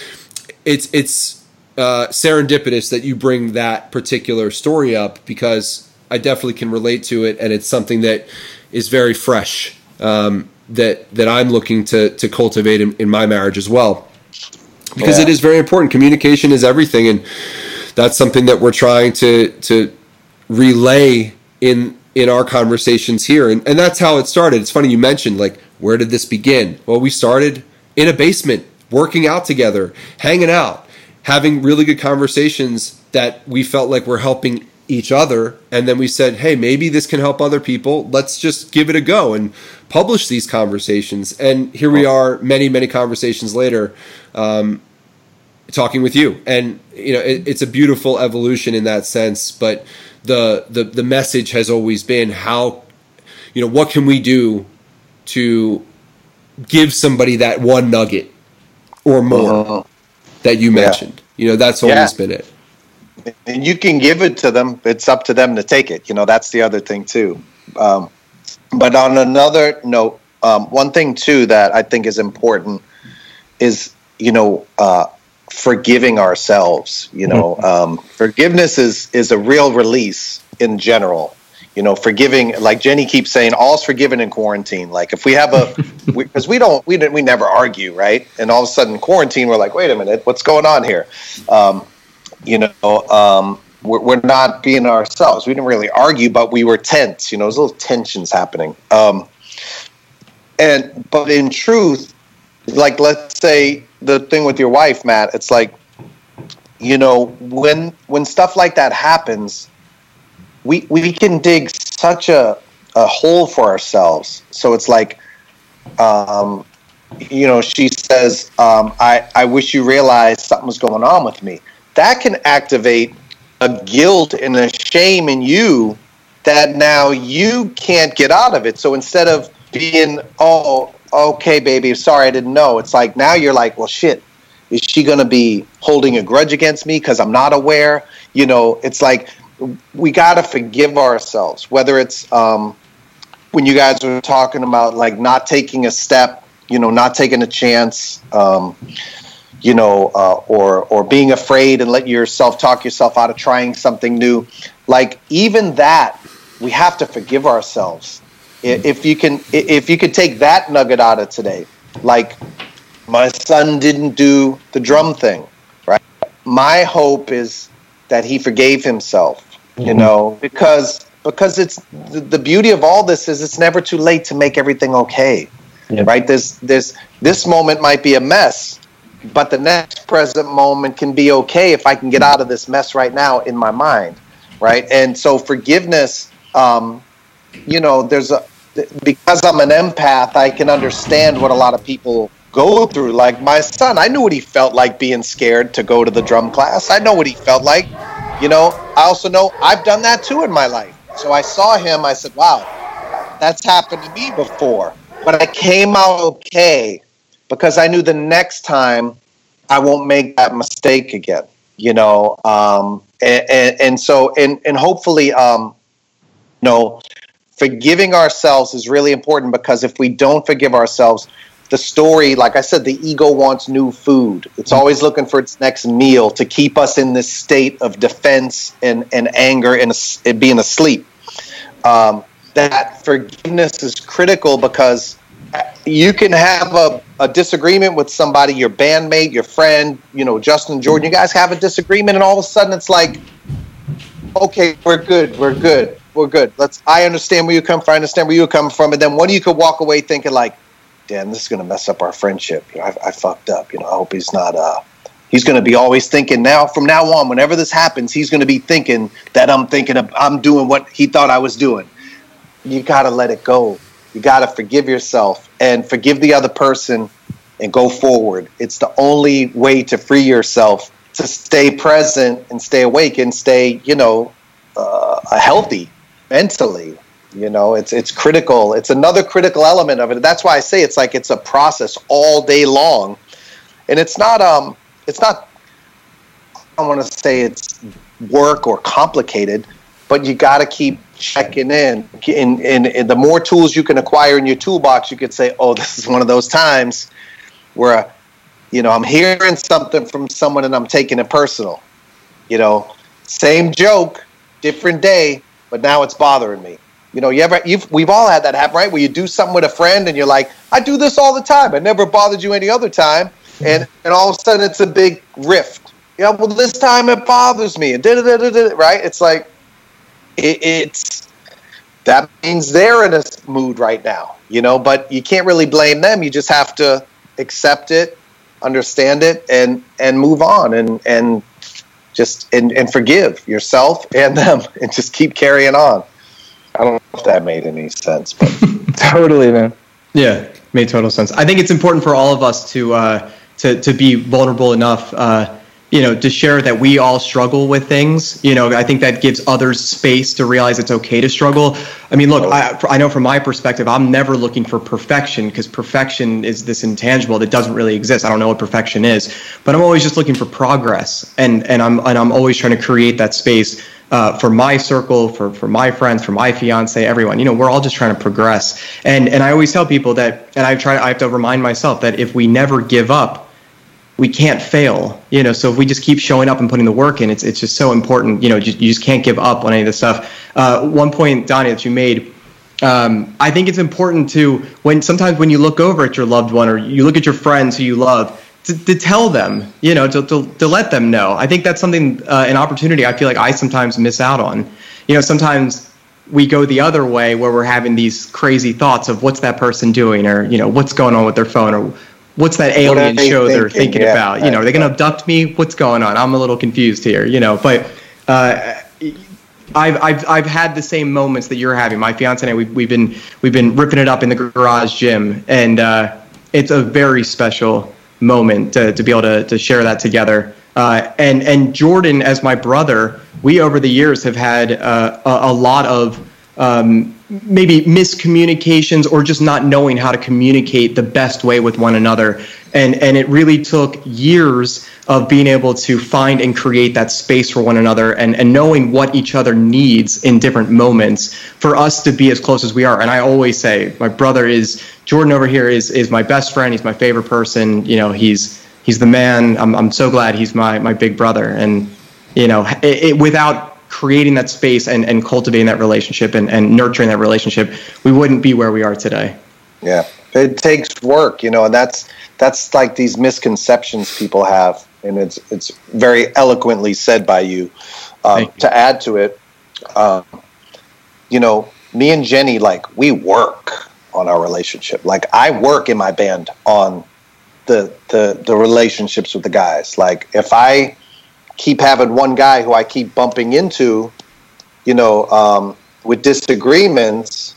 it's it's uh, serendipitous that you bring that particular story up because I definitely can relate to it, and it's something that is very fresh um, that that I'm looking to to cultivate in, in my marriage as well because Yeah. it is very important. Communication is everything, and that's something that we're trying to to relay in in our conversations here. And and that's how it started. It's funny you mentioned like where did this begin? Well, we started in a basement, working out together, hanging out, having really good conversations that we felt like we're helping each other and then we said hey maybe this can help other people let's just give it a go and publish these conversations and here we are many many conversations later um, talking with you and you know it, it's a beautiful evolution in that sense but the, the the message has always been how you know what can we do to give somebody that one nugget or more Mhm. that you Yeah. mentioned you know that's always Yeah. been it and you can give it to them. It's up to them to take it. You know, that's the other thing too. Um, but on another note, um, one thing too that I think is important is you know uh, forgiving ourselves. You know, um, forgiveness is is a real release in general. You know, forgiving like Jenny keeps saying, all's forgiven in quarantine. Like if we have a, because we, don't, we we never argue, right? And all of a sudden, quarantine, we're like, wait a minute, what's going on here? Um, you know, um, we're, we're not being ourselves. We didn't really argue, but we were tense. You know, there's little tensions happening. Um, and but in truth, like let's say the thing with your wife, Matt, it's like, you know, when when stuff like that happens, we we can dig such a a hole for ourselves. So it's like, um, you know, she says, um, I I wish you realized something was going on with me that can activate a guilt and a shame in you that now you can't get out of it. So instead of being, oh, okay, baby, sorry, I didn't know, it's like now you're like, well, shit, is she going to be holding a grudge against me because I'm not aware? You know, it's like we got to forgive ourselves, whether it's um, when you guys were talking about like not taking a step, you know, not taking a chance. Um, you know, uh, or or being afraid and let yourself talk yourself out of trying something new. Like even that, we have to forgive ourselves. If you can, if you could take that nugget out of today, like my son didn't do the drum thing, right? My hope is that he forgave himself, you know, because because it's the, the beauty of all this is it's never too late to make everything okay, Yep. right? There's there's this moment might be a mess, but the next present moment can be okay if I can get out of this mess right now in my mind, right? And so forgiveness, um, you know, there's a because I'm an empath, I can understand what a lot of people go through. Like my son, I knew what he felt like being scared to go to the drum class. I know what he felt like. You know, I also know I've done that too in my life. So I saw him, I said, wow, that's happened to me before. But I came out okay because I knew the next time I won't make that mistake again. You know, um, and, and, and so and and hopefully, um, you know, forgiving ourselves is really important because if we don't forgive ourselves, the story, like I said, the ego wants new food. It's always looking for its next meal to keep us in this state of defense and, and anger and, and being asleep. Um, that forgiveness is critical because you can have a, a disagreement with somebody, your bandmate, your friend, you know, Justin Jordan, you guys have a disagreement, and all of a sudden it's like, okay, we're good, we're good. we're good. Let's. I understand where you come from. I understand where you come from. And then when you could walk away thinking like, damn, this is gonna mess up our friendship. You know, I, I fucked up. You know, I hope he's not. uh He's gonna be always thinking now. From now on, whenever this happens, he's gonna be thinking that I'm thinking of. I'm doing what he thought I was doing. You gotta let it go. You gotta forgive yourself and forgive the other person and go forward. It's the only way to free yourself to stay present and stay awake and stay, you know, uh, healthy mentally. You know, it's it's critical. It's another critical element of it. That's why I say it's like it's a process all day long, and it's not um it's not. I want to say it's work or complicated, but you got to keep checking in. And, in. in the more tools you can acquire in your toolbox, you could say, "Oh, this is one of those times where, you know, I'm hearing something from someone and I'm taking it personal. You know, same joke, different day, but now it's bothering me. You know, you ever you've we've all had that happen, right? Where you do something with a friend and you're like, I do this all the time. I never bothered you any other time. Mm-hmm. And and all of a sudden it's a big rift. Yeah, well this time it bothers me. And da da da da. right? It's like it, it's that means they're in a mood right now, you know, but you can't really blame them. You just have to accept it, understand it, and and move on and and just and, and forgive yourself and them and just keep carrying on. I don't know if that made any sense, but totally, man. Yeah, made total sense. I think it's important for all of us to uh, to to be vulnerable enough. Uh, you know, to share that we all struggle with things. You know, I think that gives others space to realize it's okay to struggle. I mean, look, I, I know from my perspective, I'm never looking for perfection because perfection is this intangible that doesn't really exist. I don't know what perfection is, but I'm always just looking for progress, and and I'm and I'm always trying to create that space. Uh, for my circle, for for my friends, for my fiance, everyone, you know, we're all just trying to progress. And and I always tell people that, and I try, I have to remind myself that if we never give up, we can't fail you know so if we just keep showing up and putting the work in it's it's just so important you know you, you just can't give up on any of this stuff. Uh, one point donnie that you made um, i think it's important to when sometimes when you look over at your loved one or you look at your friends who you love to, to tell them you know to, to, to let them know. I think that's something uh, an opportunity i feel like i sometimes miss out on. You know sometimes we go the other way where we're having these crazy thoughts of what's that person doing or you know what's going on with their phone or what's that alien what show they're thinking yeah, about? You know, are they going to abduct me? What's going on? I'm a little confused here. You know, but uh, I've, I've I've had the same moments that you're having. My fiance and I we've, we've been we've been ripping it up in the garage gym, and uh, it's a very special moment to, to be able to, to share that together. Uh, and and Jordan, as my brother, we over the years have had uh, a, a, lot of um, maybe miscommunications or just not knowing how to communicate the best way with one another. And and it really took years of being able to find and create that space for one another and and knowing what each other needs in different moments for us to be as close as we are. And i always say my brother is jordan over here is is my best friend. He's my favorite person. You know he's he's the man. I'm, I'm so glad he's my my big brother. And you know it, it, without creating that space and, and cultivating that relationship and, and nurturing that relationship, we wouldn't be where we are today. Yeah. It takes work, you know, and that's that's like these misconceptions people have, and it's it's very eloquently said by you. Um, you. To add to it, um, you know, me and Jenny, like we work on our relationship. Like I work in my band on the the the relationships with the guys. Like if I keep having one guy who I keep bumping into, you know, um, with disagreements,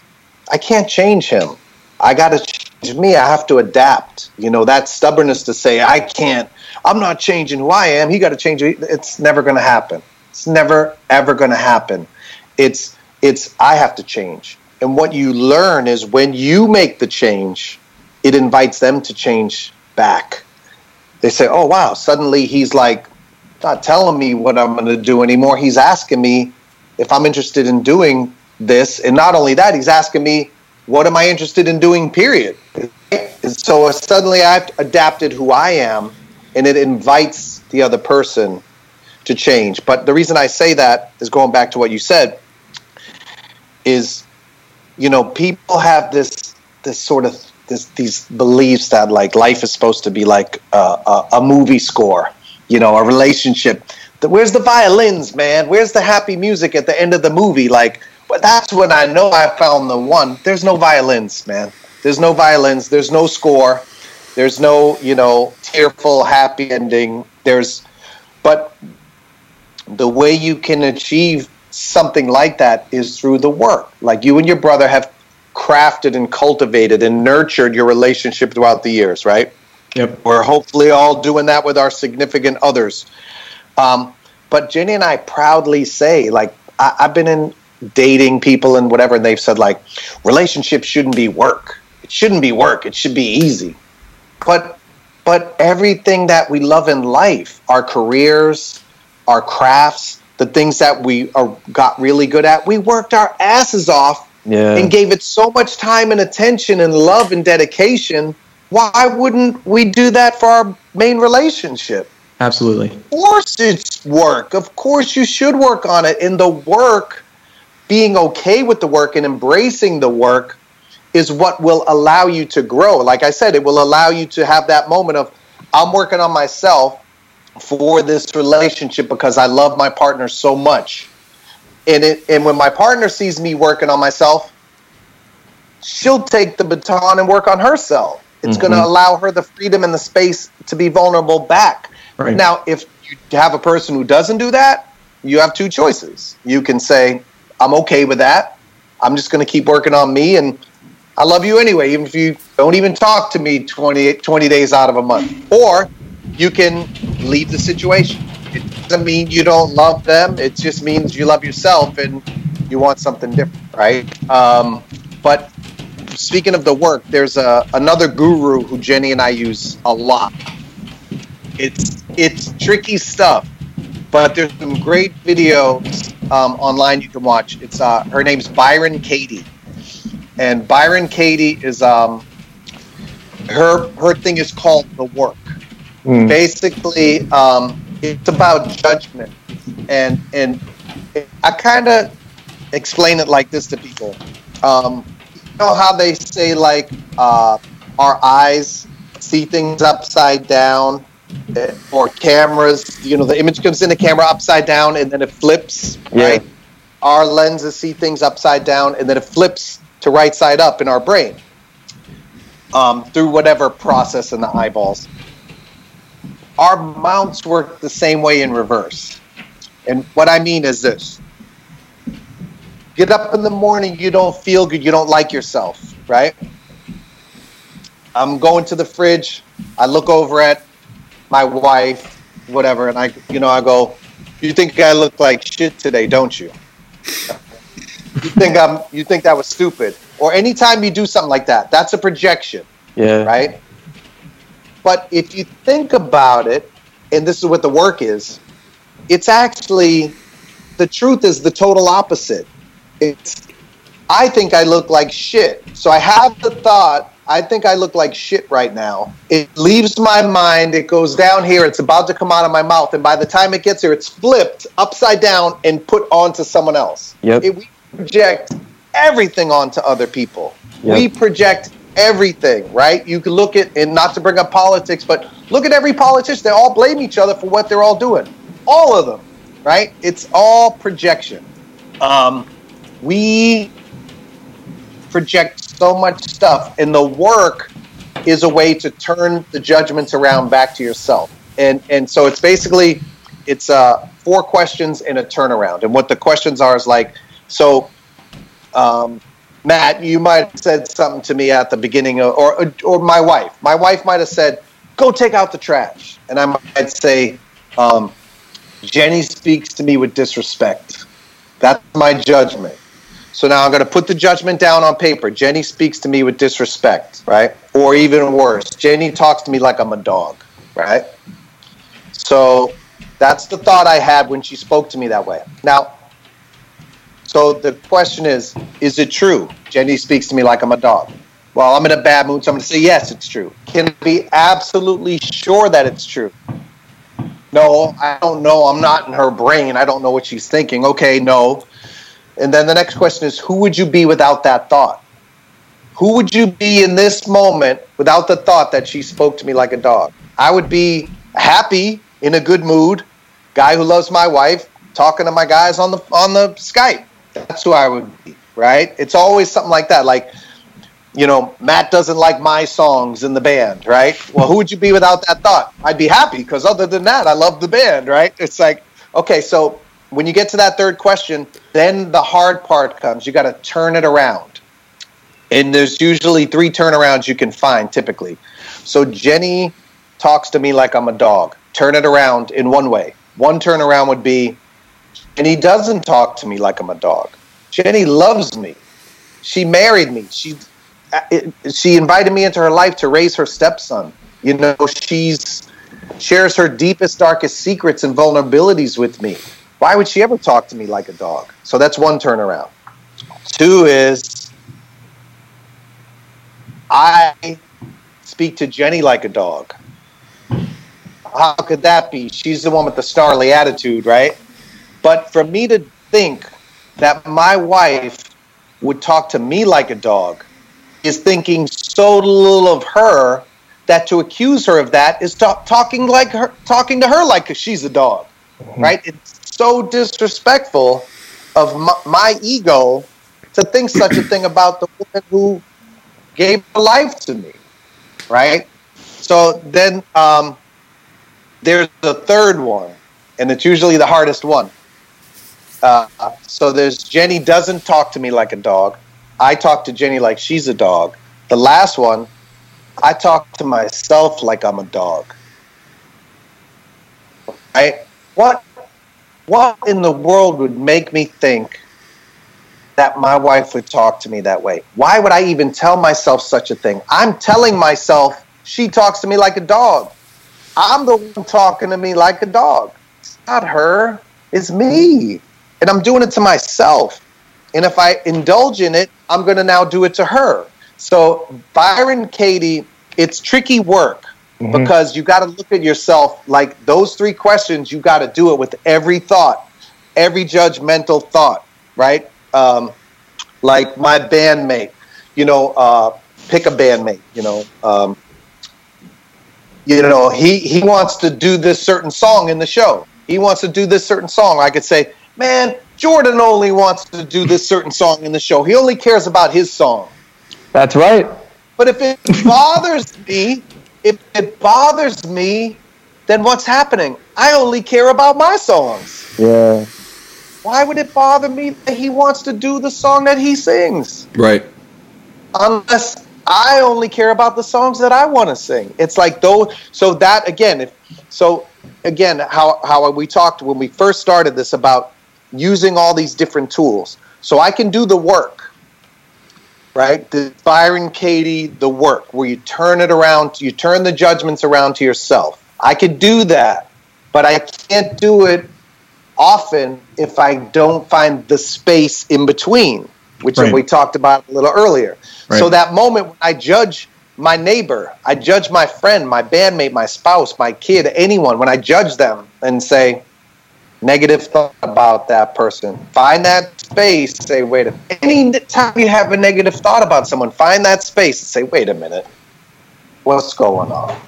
I can't change him. I got to change me. I have to adapt. You know, that stubbornness to say, I can't, I'm not changing who I am. He got to change. It's never going to happen. It's never, ever going to happen. It's, it's, I have to change. And what you learn is when you make the change, it invites them to change back. They say, oh, wow, suddenly he's like not telling me what I'm going to do anymore. He's asking me if I'm interested in doing this, and not only that, he's asking me what am I interested in doing. Period. So suddenly I've adapted who I am, and it invites the other person to change. But the reason I say that is going back to what you said is, you know, people have this this sort of this, these beliefs that like life is supposed to be like a, a movie score you know, a relationship. Where's the violins, man? Where's the happy music at the end of the movie? Like, that's when I know I found the one. There's no violins, man. There's no violins. There's no score. There's no, you know, tearful, happy ending. There's, but the way you can achieve something like that is through the work. Like you and your brother have crafted and cultivated and nurtured your relationship throughout the years, right? Yep. We're hopefully all doing that with our significant others. Um, but Jenny and I proudly say, like, I, I've been in dating people and whatever, and they've said, like, relationships shouldn't be work. It shouldn't be work. It should be easy. But but everything that we love in life, our careers, our crafts, the things that we are got really good at, we worked our asses off Yeah. and gave it so much time and attention and love and dedication. Why wouldn't we do that for our main relationship? Absolutely. Of course, it's work. Of course, you should work on it. And the work, being okay with the work and embracing the work, is what will allow you to grow. Like I said, it will allow you to have that moment of, I'm working on myself for this relationship because I love my partner so much. And it and when my partner sees me working on myself, she'll take the baton and work on herself. It's going to allow her the freedom and the space to be vulnerable back. Right. Now, if you have a person who doesn't do that, you have two choices. You can say, I'm okay with that. I'm just going to keep working on me and I love you anyway, even if you don't even talk to me 20, 20 days out of a month. Or you can leave the situation. It doesn't mean you don't love them. It just means you love yourself and you want something different, right? Um, but speaking of the work, there's a, another guru who Jenny and I use a lot. It's it's tricky stuff, but there's some great videos um, online you can watch. It's uh, her name's Byron Katie, and Byron Katie is um, her her thing is called the work. Mm. Basically, um, it's about judgment, and and I kind of explain it like this to people. Um, know how they say like uh, our eyes see things upside down, eh, or cameras. You know, the image comes in the camera upside down, and then it flips. Yeah. Right. Our lenses see things upside down, and then it flips to right side up in our brain um, through whatever process in the eyeballs. Our mounts work the same way in reverse. And what I mean is this get up in the morning, you don't feel good, you don't like yourself, right? I'm going to the fridge, I look over at my wife, whatever, and I, you know, I go, You think I look like shit today, don't you? You think I'm, you think that was stupid. Or anytime you do something like that, that's a projection Yeah. right? But if you think about it, and this is what the work is, it's actually the truth is the total opposite. It's I think I look like shit. So I have the thought, I think I look like shit right now. It leaves my mind, it goes down here, it's about to come out of my mouth, and by the time it gets here, it's flipped upside down and put onto someone else. Yep. It, we project everything onto other people. Yep. We project everything, right? You can look at, and not to bring up politics, but look at every politician. They all blame each other for what they're all doing. All of them, right? It's all projection. Um, we project so much stuff, and the work is a way to turn the judgments around back to yourself. And and so it's basically it's uh, four questions and a turnaround. And what the questions are is like so. Um, Matt, you might have said something to me at the beginning, of, or or my wife. My wife might have said, "Go take out the trash," and I might say, um, "Jenny speaks to me with disrespect." That's my judgment. So now I'm going to put the judgment down on paper. Jenny speaks to me with disrespect, right? Or even worse, Jenny talks to me like I'm a dog, right? So that's the thought I had when she spoke to me that way. Now, so the question is, is it true? Jenny speaks to me like I'm a dog. Well, I'm in a bad mood, so I'm going to say, yes, it's true. Can I be absolutely sure that it's true? No, I don't know. I'm not in her brain. I don't know what she's thinking. Okay, no. And then the next question is, who would you be without that thought? Who would you be in this moment without the thought that she spoke to me like a dog? I would be happy, in a good mood, guy who loves my wife, talking to my guys on the on the Skype. That's who I would be, right? It's always something like that. Like, you know, Matt doesn't like my songs in the band, right? Well, who would you be without that thought? I'd be happy because other than that, I love the band, right? It's like, okay, so when you get to that third question, then the hard part comes. You got to turn it around. And there's usually three turnarounds you can find typically. So Jenny talks to me like I'm a dog. Turn it around in one way. One turnaround would be Jenny doesn't talk to me like I'm a dog. Jenny loves me. She married me. She uh, she invited me into her life to raise her stepson. You know, she's shares her deepest darkest secrets and vulnerabilities with me. Why would she ever talk to me like a dog? So that's one turnaround. Two is I speak to Jenny like a dog. How could that be? She's the one with the snarly attitude, right? But for me to think that my wife would talk to me like a dog is thinking so little of her that to accuse her of that is talk, talking like her, talking to her like she's a dog, mm-hmm. right? It's so disrespectful of my, my, ego to think such a thing about the woman who gave her life to me, right? So then um, there's the third one, and it's usually the hardest one. Uh, so there's Jenny doesn't talk to me like a dog. I talk to Jenny like she's a dog. The last one, I talk to myself like I'm a dog. Right? What what in the world would make me think that my wife would talk to me that way? Why would I even tell myself such a thing? I'm telling myself she talks to me like a dog. I'm the one talking to me like a dog. It's not her, it's me. And I'm doing it to myself. And if I indulge in it, I'm going to now do it to her. So, Byron Katie, it's tricky work mm-hmm. because you got to look at yourself like those three questions, you got to do it with every thought, every judgmental thought, right? Um, like my bandmate, you know, uh, pick a bandmate, you know, um, you know, he, he wants to do this certain song in the show. He wants to do this certain song. I could say, man, Jordan only wants to do this certain song in the show. He only cares about his song. That's right. But if it bothers me, if it bothers me, then what's happening? I only care about my songs. Yeah. Why would it bother me that he wants to do the song that he sings? Right. Unless I only care about the songs that I want to sing. It's like though so that again, if so again, how how we talked when we first started this about using all these different tools. So I can do the work, right? The Byron Katie, the work, where you turn it around, you turn the judgments around to yourself. I could do that, but I can't do it often if I don't find the space in between, which right. we talked about a little earlier. Right. So that moment when I judge my neighbor, I judge my friend, my bandmate, my spouse, my kid, anyone, when I judge them and say, negative thought about that person. Find that space. Say, wait a any time you have a negative thought about someone, find that space and say, wait a minute, what's going on?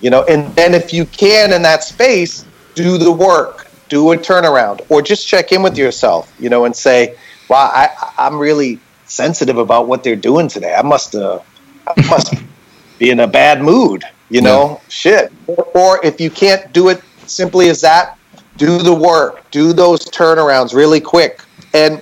You know, and then if you can in that space, do the work, do a turnaround, or just check in with yourself, you know, and say, wow, I, I'm really sensitive about what they're doing today. I must, uh, I must be in a bad mood, you know, yeah. shit. Or, or if you can't do it simply as that, do the work, do those turnarounds really quick. And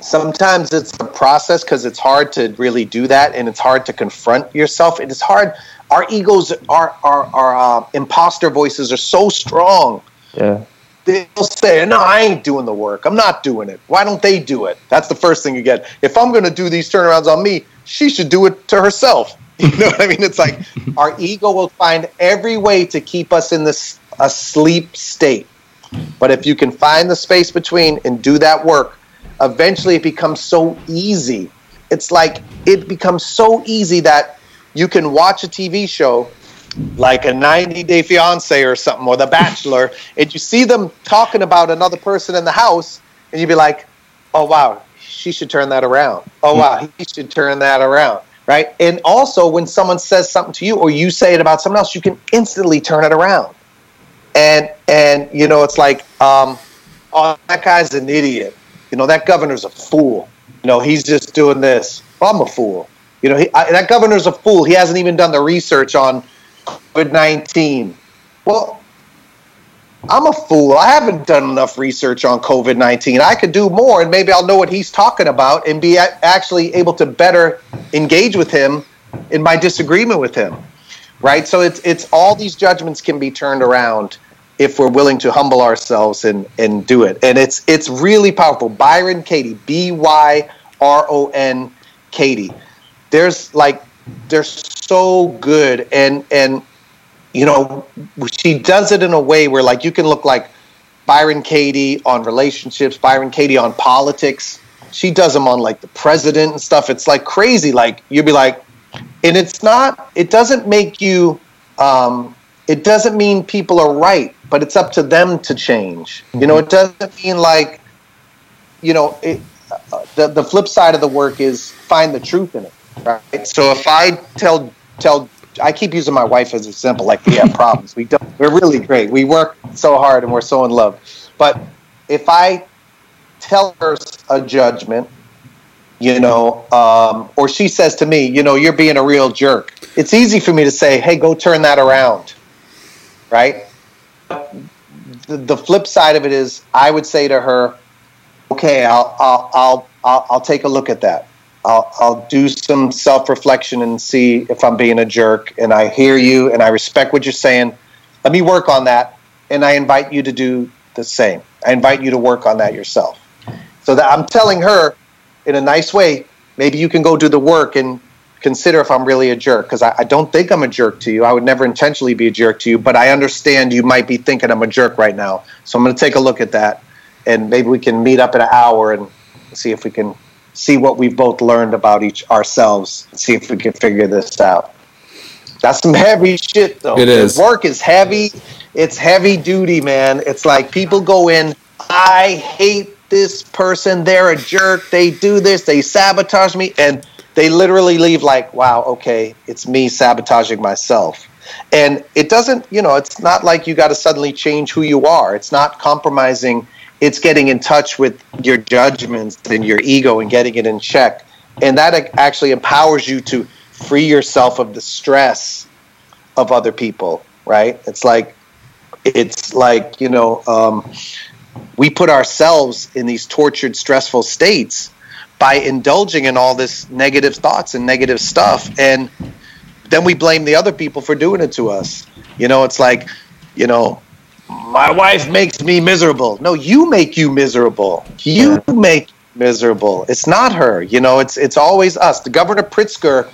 sometimes it's a process because it's hard to really do that and it's hard to confront yourself. It is hard. Our egos, our, our, our uh, imposter voices are so strong. Yeah. They'll say, No, I ain't doing the work. I'm not doing it. Why don't they do it? That's the first thing you get. If I'm going to do these turnarounds on me, she should do it to herself. You know what I mean? It's like our ego will find every way to keep us in this asleep state but if you can find the space between and do that work, eventually it becomes so easy. It's like it becomes so easy that you can watch a TV show like a 90 Day Fiance or something, or The Bachelor, and you see them talking about another person in the house, and you'd be like, oh, wow, she should turn that around. Oh, wow, he should turn that around. Right. And also, when someone says something to you or you say it about someone else, you can instantly turn it around and and you know it's like um, oh that guy's an idiot you know, that governor's a fool. You know, he's just doing this. Well, I'm a fool. You know, he, I, that governor's a fool. He hasn't even done the research on COVID 19. Well, I'm a fool. I haven't done enough research on COVID 19. I could do more, and maybe I'll know what he's talking about and be actually able to better engage with him in my disagreement with him. Right? So it's, it's all these judgments can be turned around if we're willing to humble ourselves and, and do it. And it's, it's really powerful. Byron Katie, B Y R O N Katie. There's like, they're so good. And, and, you know, she does it in a way where like you can look like Byron Katie on relationships, Byron Katie on politics. She does them on like the president and stuff. It's like crazy. Like you'd be like, and it's not. It doesn't make you. Um, it doesn't mean people are right, but it's up to them to change. You know, it doesn't mean like, you know, it, uh, the the flip side of the work is find the truth in it. Right. So if I tell tell I keep using my wife as an example. Like we have problems. We don't. We're really great. We work so hard and we're so in love. But if I tell her a judgment, you know, um, or she says to me, you know, you're being a real jerk. It's easy for me to say, hey, go turn that around, right? The, the flip side of it is, I would say to her, okay, I'll, I'll, I'll, I'll, I'll take a look at that I'll, I'll do some self reflection and see if I'm being a jerk. And I hear you and I respect what you're saying. Let me work on that. And I invite you to do the same. I invite you to work on that yourself. So that I'm telling her in a nice way, maybe you can go do the work and consider if I'm really a jerk. Because I, I don't think I'm a jerk to you. I would never intentionally be a jerk to you, but I understand you might be thinking I'm a jerk right now. So I'm going to take a look at that. And maybe we can meet up in an hour and see if we can see what we've both learned about each ourselves, see if we can figure this out. That's some heavy shit, though. It is. The work is heavy. It's heavy duty, man. It's like people go in. I hate this person. They're a jerk. They do this. They sabotage me, and they literally leave like, "Wow, okay, it's me sabotaging myself." And it doesn't, you know, it's not like you got to suddenly change who you are. It's not compromising it's getting in touch with your judgments and your ego and getting it in check. And that actually empowers you to free yourself of the stress of other people, right? It's like, it's like, you know, um, we put ourselves in these tortured, stressful states by indulging in all this negative thoughts and negative stuff. And then we blame the other people for doing it to us. You know, it's like, you know, my wife makes me miserable. No, you make you miserable. You make miserable. It's not her. You know, it's it's always us. The governor Pritzker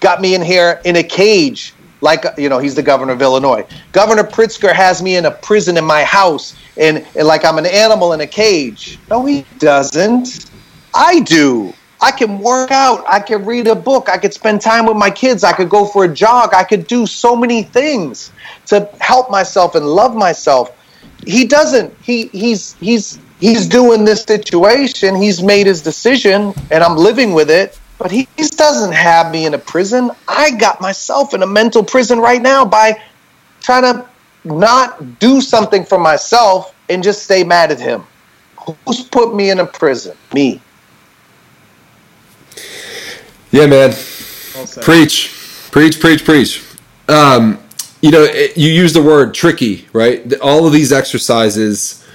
got me in here in a cage, like you know, he's the governor of Illinois. Governor Pritzker has me in a prison in my house, and, and like I'm an animal in a cage. No, he doesn't. I do. I can work out. I can read a book. I could spend time with my kids. I could go for a jog. I could do so many things to help myself and love myself. He doesn't. He he's he's he's doing this situation. He's made his decision and I'm living with it. But he doesn't have me in a prison. I got myself in a mental prison right now by trying to not do something for myself and just stay mad at him. Who's put me in a prison? Me. Yeah, man. preach, preach, preach, preach. Um, you know, it, you use the word tricky, right? All of these exercises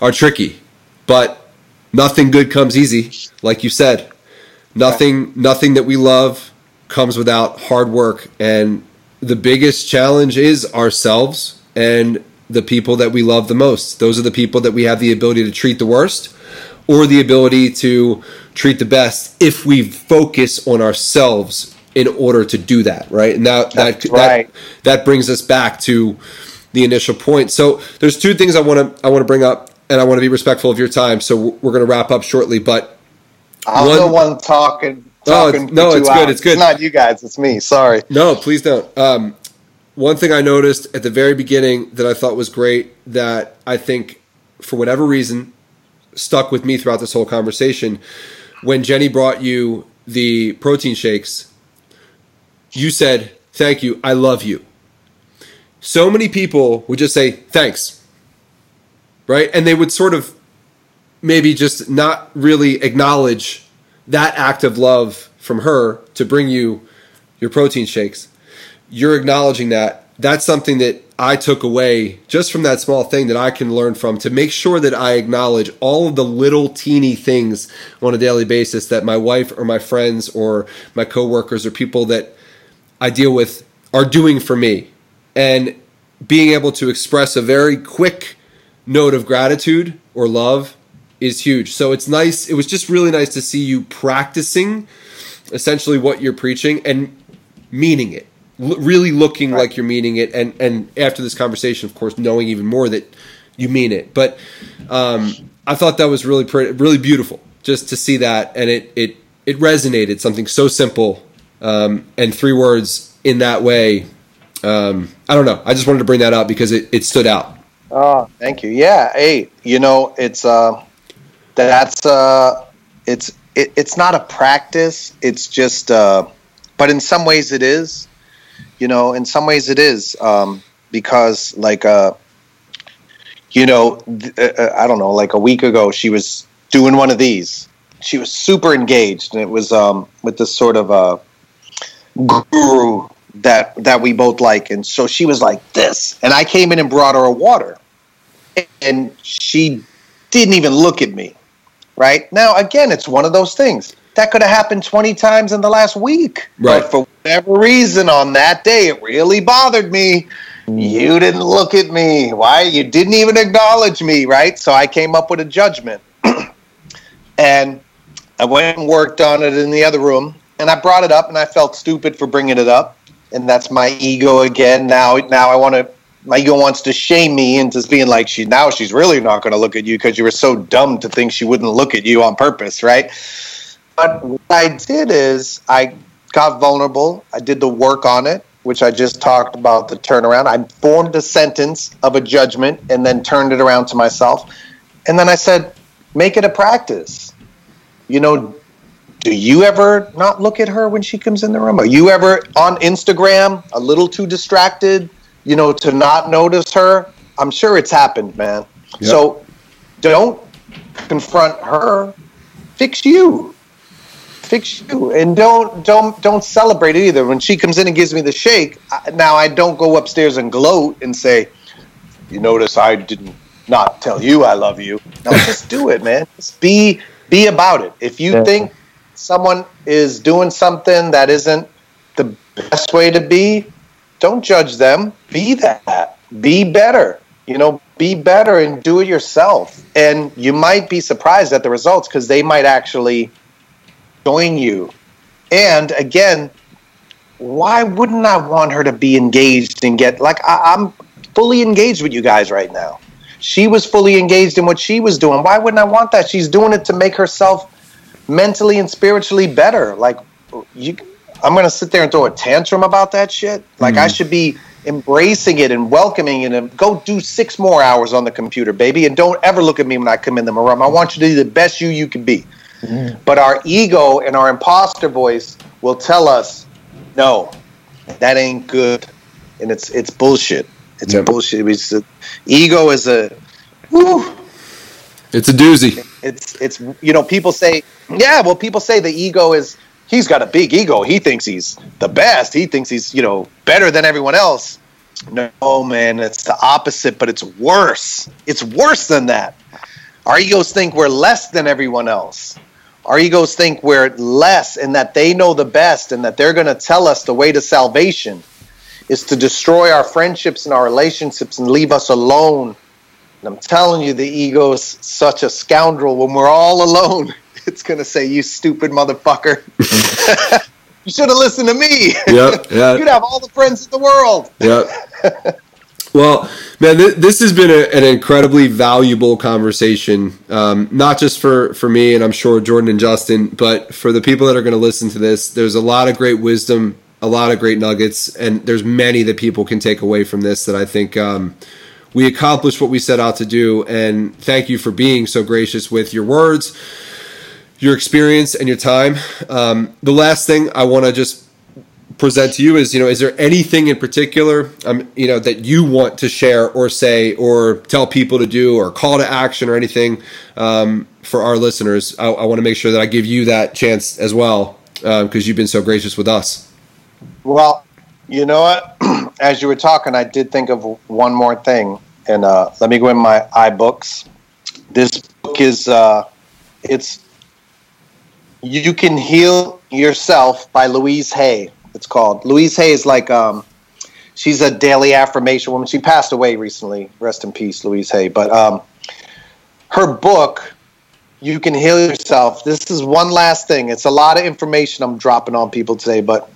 are tricky, but nothing good comes easy, like you said. Nothing, nothing that we love comes without hard work, and the biggest challenge is ourselves and the people that we love the most. Those are the people that we have the ability to treat the worst or the ability to treat the best if we focus on ourselves in order to do that, right? And that that, right. that that brings us back to the initial point. So there's two things I want to I want to bring up, and I want to be respectful of your time. So we're going to wrap up shortly, but I'm one, the one talking. Talking oh, no, it's good. It's good. It's not you guys. It's me. Sorry. No, please don't. Um, one thing I noticed at the very beginning that I thought was great that I think for whatever reason stuck with me throughout this whole conversation. When Jenny brought you the protein shakes, you said, Thank you, I love you. So many people would just say, Thanks. Right? And they would sort of maybe just not really acknowledge that act of love from her to bring you your protein shakes. You're acknowledging that. That's something that I took away just from that small thing that I can learn from to make sure that I acknowledge all of the little teeny things on a daily basis that my wife or my friends or my coworkers or people that I deal with are doing for me. And being able to express a very quick note of gratitude or love is huge. So it's nice. It was just really nice to see you practicing essentially what you're preaching and meaning it l- really looking right. like you're meaning it, and and after this conversation, of course, knowing even more that you mean it. But um, I thought that was really pretty, really beautiful just to see that, and it it it resonated. Something so simple um, and three words in that way. Um, I don't know. I just wanted to bring that up because it, it stood out. Oh, thank you. Yeah. Hey, you know, it's uh, that's uh, it's it, it's not a practice. It's just uh, but in some ways it is. You know in some ways it is um, because like uh you know th- uh, uh, i don't know like a week ago she was doing one of these. She was super engaged and it was um with this sort of a guru that that we both like. And so she was like this. And i came in and brought her a water. And she didn't even look at me right now again it's one of those things that could have happened 20 times in the last week. Right. But for whatever reason on that day, it really bothered me. You didn't look at me. Why? You didn't even acknowledge me, right? So I came up with a judgment. and I went and worked on it in the other room. And I brought it up and I felt stupid for bringing it up. And that's my ego again. Now, now I want to ego wants to shame me into being like she now she's really not going to look at you because you were so dumb to think she wouldn't look at you on purpose, right? But what I did is I got vulnerable. I did the work on it, which I just talked about the turnaround. I formed a sentence of a judgment and then turned it around to myself. And then I said, make it a practice. You know, do you ever not look at her when she comes in the room? Are you ever on Instagram a little too distracted, you know, to not notice her? I'm sure it's happened, man. Yep. So don't confront her, fix you fix you and don't don't don't celebrate it either when she comes in and gives me the shake now i don't go upstairs and gloat and say you notice i didn't not tell you i love you no just do it man just be be about it if you yeah. think someone is doing something that isn't the best way to be don't judge them be that be better you know be better and do it yourself and you might be surprised at the results because they might actually join you. And again, why wouldn't I want her to be engaged and get like I, am fully engaged with you guys right now. She was fully engaged in what she was doing. Why wouldn't I want that? She's doing it to make herself mentally and spiritually better. Like you I'm gonna sit there and throw a tantrum about that shit. Like mm. I should be embracing it and welcoming it and go do six more hours on the computer, baby. And don't ever look at me when I come in the room. I want you to be the best you you can be. But our ego and our imposter voice will tell us, no, that ain't good, and it's it's bullshit. It's yep. bullshit. It's a, ego is a, whew, It's a doozy. It's it's you know people say yeah well people say the ego is he's got a big ego. He thinks he's the best. He thinks he's you know better than everyone else. No man it's the opposite but it's worse. It's worse than that. Our egos think we're less than everyone else. Our egos think we're less and that they know the best and that they're going to tell us the way to salvation is to destroy our friendships and our relationships and leave us alone. And I'm telling you, the ego is such a scoundrel. When we're all alone, it's going to say, You stupid motherfucker. you should have listened to me. Yep, yeah. You'd have all the friends in the world. Yep. Well, man, th- this has been a, an incredibly valuable conversation, um, not just for, for me and I'm sure Jordan and Justin, but for the people that are going to listen to this. There's a lot of great wisdom, a lot of great nuggets, and there's many that people can take away from this that I think um, we accomplished what we set out to do. And thank you for being so gracious with your words, your experience, and your time. Um, the last thing I want to just present to you is, you know, is there anything in particular, um, you know, that you want to share or say or tell people to do or call to action or anything um, for our listeners? I, I want to make sure that I give you that chance as well because um, you've been so gracious with us. Well, you know what? As you were talking, I did think of one more thing, and uh, let me go in my iBooks. This book is uh, it's you can heal yourself by Louise Hay it's called. Louise Hay is like um, she's a daily affirmation woman. She passed away recently. Rest in peace, Louise Hay. But um, her book, You Can Heal Yourself. This is one last thing. It's a lot of information I'm dropping on people today, but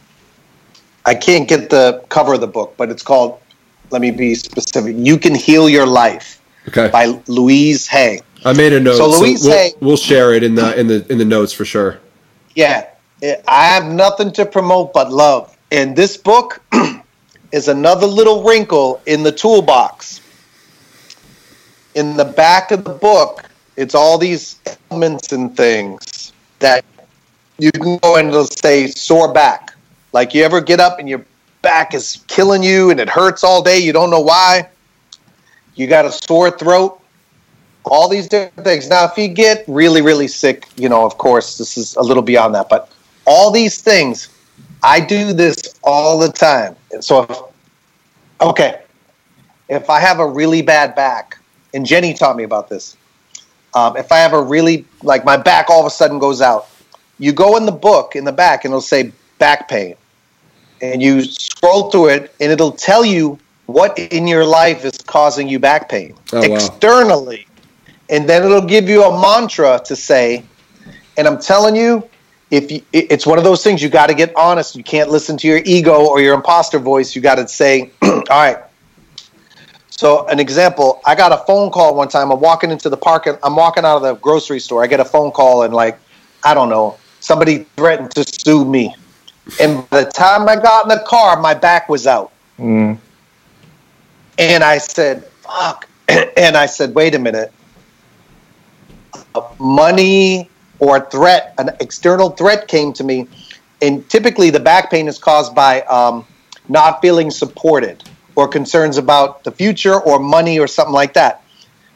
I can't get the cover of the book. But it's called. Let me be specific. You Can Heal Your Life. Okay. By Louise Hay. I made a note. So Louise so we'll. We'll share it in the in the in the notes for sure. Yeah, I have nothing to promote but love. And this book is another little wrinkle in the toolbox. In the back of the book, it's all these elements and things that you can go and it'll say sore back. Like you ever get up and your back is killing you and it hurts all day, you don't know why. You got a sore throat, all these different things. Now, if you get really, really sick, you know, of course, this is a little beyond that, but all these things. I do this all the time. So, if, okay, if I have a really bad back, and Jenny taught me about this. Um, if I have a really like my back all of a sudden goes out, you go in the book in the back and it'll say back pain, and you scroll through it and it'll tell you what in your life is causing you back pain oh, externally, wow. And then it'll give you a mantra to say. And I'm telling you, if you, it's one of those things you got to get honest. You can't listen to your ego or your imposter voice. You got to say, "All right." So, an example: I got a phone call one time. I'm walking into the park. And I'm walking out of the grocery store. I get a phone call, and like, I don't know, somebody threatened to sue me. And by the time I got in the car, my back was out. Mm. And I said, "Fuck!" And I said, "Wait a minute." Money or a threat, an external threat came to me, and typically the back pain is caused by um, not feeling supported or concerns about the future or money or something like that.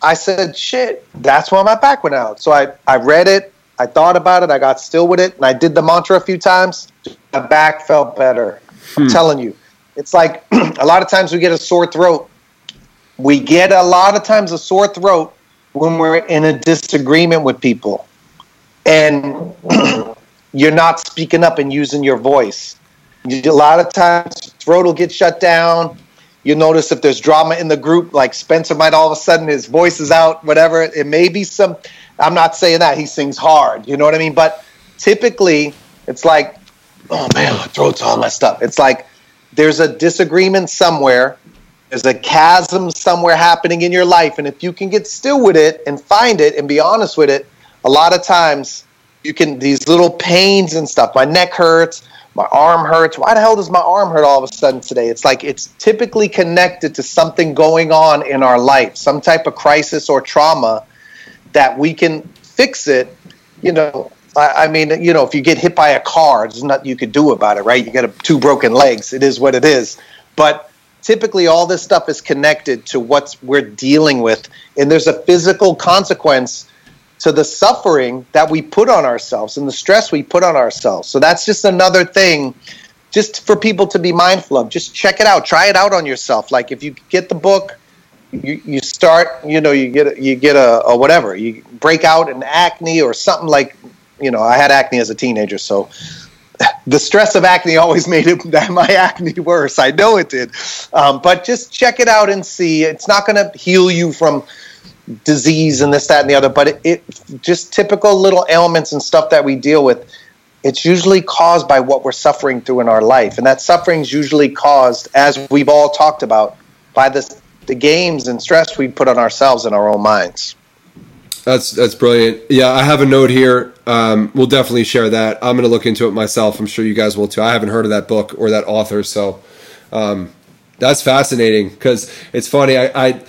I said, shit, that's why my back went out. So I, I read it, I thought about it, I got still with it, and I did the mantra a few times. My back felt better. Hmm. I'm telling you. It's like a lot of times we get a sore throat. We get a lot of times a sore throat when we're in a disagreement with people and you're not speaking up and using your voice. A lot of times, throat will get shut down. You'll notice if there's drama in the group, like Spencer might all of a sudden his voice is out, whatever. It may be some. I'm not saying that he sings hard. You know what I mean? But typically, it's like, oh man, my throat's all messed up. It's like there's a disagreement somewhere. There's a chasm somewhere happening in your life, and if you can get still with it and find it and be honest with it, a lot of times you can these little pains and stuff. My neck hurts, my arm hurts. Why the hell does my arm hurt all of a sudden today? It's like it's typically connected to something going on in our life, some type of crisis or trauma that we can fix it. You know, I, I mean, you know, if you get hit by a car, there's nothing you could do about it, right? You got two broken legs. It is what it is. But typically all this stuff is connected to what we're dealing with and there's a physical consequence to the suffering that we put on ourselves and the stress we put on ourselves. So that's just another thing just for people to be mindful of. Just check it out. Try it out on yourself. Like if you get the book, you, you start, you know, you get a, you get a, a whatever, you break out in acne or something like, you know, I had acne as a teenager, so the stress of acne always made it my acne worse. I know it did, um, but just check it out and see. It's not going to heal you from disease and this, that, and the other, but it, it just typical little ailments and stuff that we deal with. It's usually caused by what we're suffering through in our life, and that suffering is usually caused, as we've all talked about, by the the games and stress we put on ourselves in our own minds. That's that's brilliant. Yeah, I have a note here. Um, we'll definitely share that. I'm going to look into it myself. I'm sure you guys will too. I haven't heard of that book or that author, so um, that's fascinating because it's funny. I, I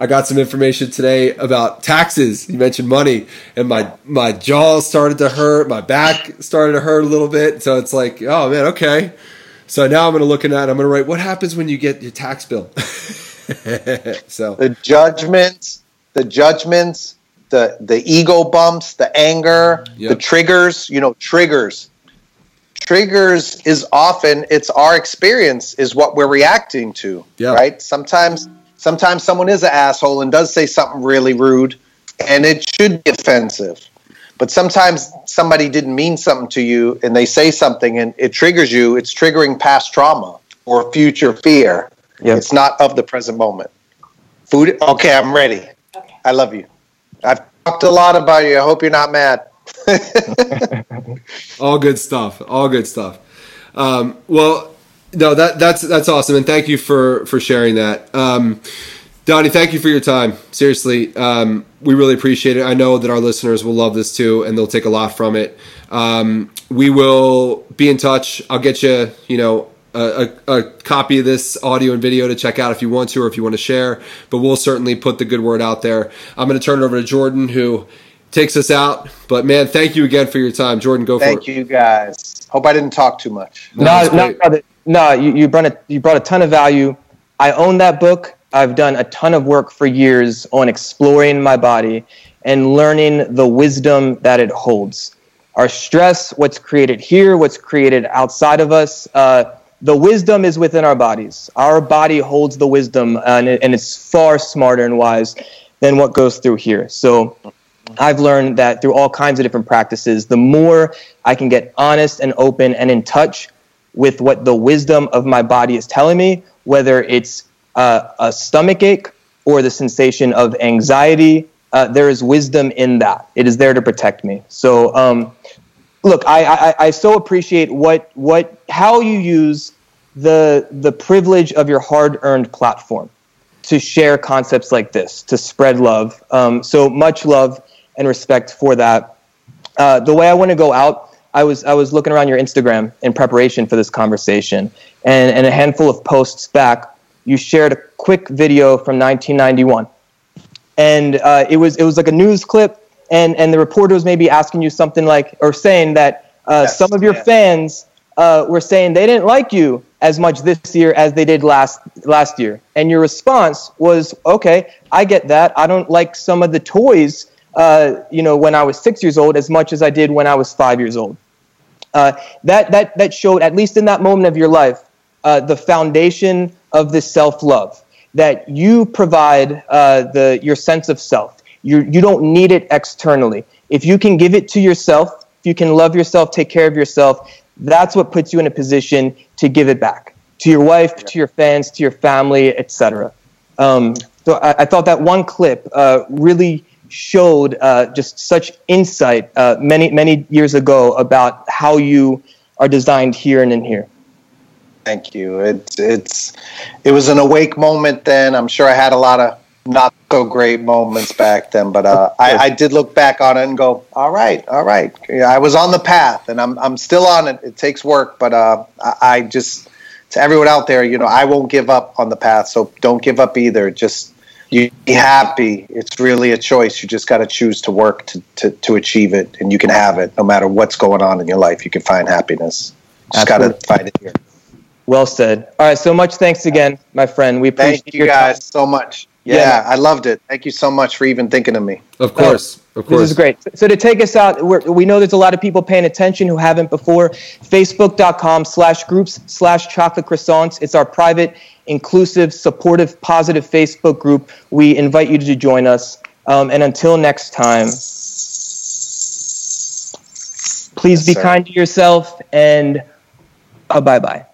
I got some information today about taxes. You mentioned money, and my my jaw started to hurt, my back started to hurt a little bit. So it's like, oh man, okay. So now I'm going to look at that. I'm going to write what happens when you get your tax bill. so the judgments, the judgments, the the ego bumps, the anger, Yep. the triggers. You know, triggers. Triggers is often it's our experience is what we're reacting to. Yeah. Right. Sometimes, sometimes someone is an asshole and does say something really rude, and it should be offensive. But sometimes somebody didn't mean something to you, and they say something, and it triggers you. It's triggering past trauma or future fear. Yep. It's not of the present moment. Food. Okay, I'm ready. I love you. I've talked a lot about you. I hope you're not mad. all good stuff. All good stuff. Um, well, no, that that's that's awesome, and thank you for for sharing that. Um, Donnie, thank you for your time. Seriously, um, we really appreciate it. I know that our listeners will love this too, and they'll take a lot from it. Um, we will be in touch. I'll get you, you know, a, a, a copy of this audio and video to check out if you want to, or if you want to share. But we'll certainly put the good word out there. I'm going to turn it over to Jordan, who takes us out. But man, thank you again for your time, Jordan. Go for it. Thank you, guys. Hope I didn't talk too much. No, No, no, No, you, you brought a you brought a ton of value. I own that book. I've done a ton of work for years on exploring my body and learning the wisdom that it holds. Our stress, what's created here, what's created outside of us, uh, the wisdom is within our bodies. Our body holds the wisdom, and, it, and it's far smarter and wise than what goes through here. So I've learned that through all kinds of different practices, the more I can get honest and open and in touch with what the wisdom of my body is telling me, whether it's uh, a stomach ache or the sensation of anxiety, uh, there is wisdom in that. It is there to protect me. So, um, look, I, I, I so appreciate what, what, how you use the, the privilege of your hard earned platform to share concepts like this, to spread love. Um, so much love and respect for that. Uh, the way I want to go out, I was I was looking around your Instagram in preparation for this conversation, and, and a handful of posts back, you shared a quick video from 1991, and uh, it was it was like a news clip, and and the reporter was maybe asking you something like or saying that uh, Yes, some of your fans uh, were saying they didn't like you as much this year as they did last last year, and your response was, "Okay, I get that. I don't like some of the toys, uh, you know, when I was six years old as much as I did when I was five years old." Uh, that that that showed, at least in that moment of your life, uh, the foundation of this self love that you provide uh, the your sense of self. You you don't need it externally. If you can give it to yourself, if you can love yourself, take care of yourself, that's what puts you in a position to give it back to your wife, to your fans, to your family, etc. Um, so I, I thought that one clip uh, really showed uh, just such insight uh, many many years ago about how you are designed here and in here. Thank you. It's it's it was an awake moment then. I'm sure I had a lot of not so great moments back then, but uh, I, I did look back on it and go, all right, all right. Yeah, I was on the path, and I'm I'm still on it. It takes work, but uh, I, I just to everyone out there, you know, I won't give up on the path. So don't give up either. Just you be happy. It's really a choice. You just got to choose to work to, to to achieve it, and you can have it no matter what's going on in your life. You can find happiness. Just got to find it here. Well said. All right, so much thanks again, my friend. We appreciate Thank you guys time. so much. Yeah. Yeah, I loved it. Thank you so much for even thinking of me. Of course, of course. This is great. So to take us out, we're, we know there's a lot of people paying attention who haven't before. Facebook.com slash groups slash chocolate croissants. It's our private, inclusive, supportive, positive Facebook group. We invite you to join us. Um, and until next time, please Yes, be sir. kind to yourself and uh, bye bye.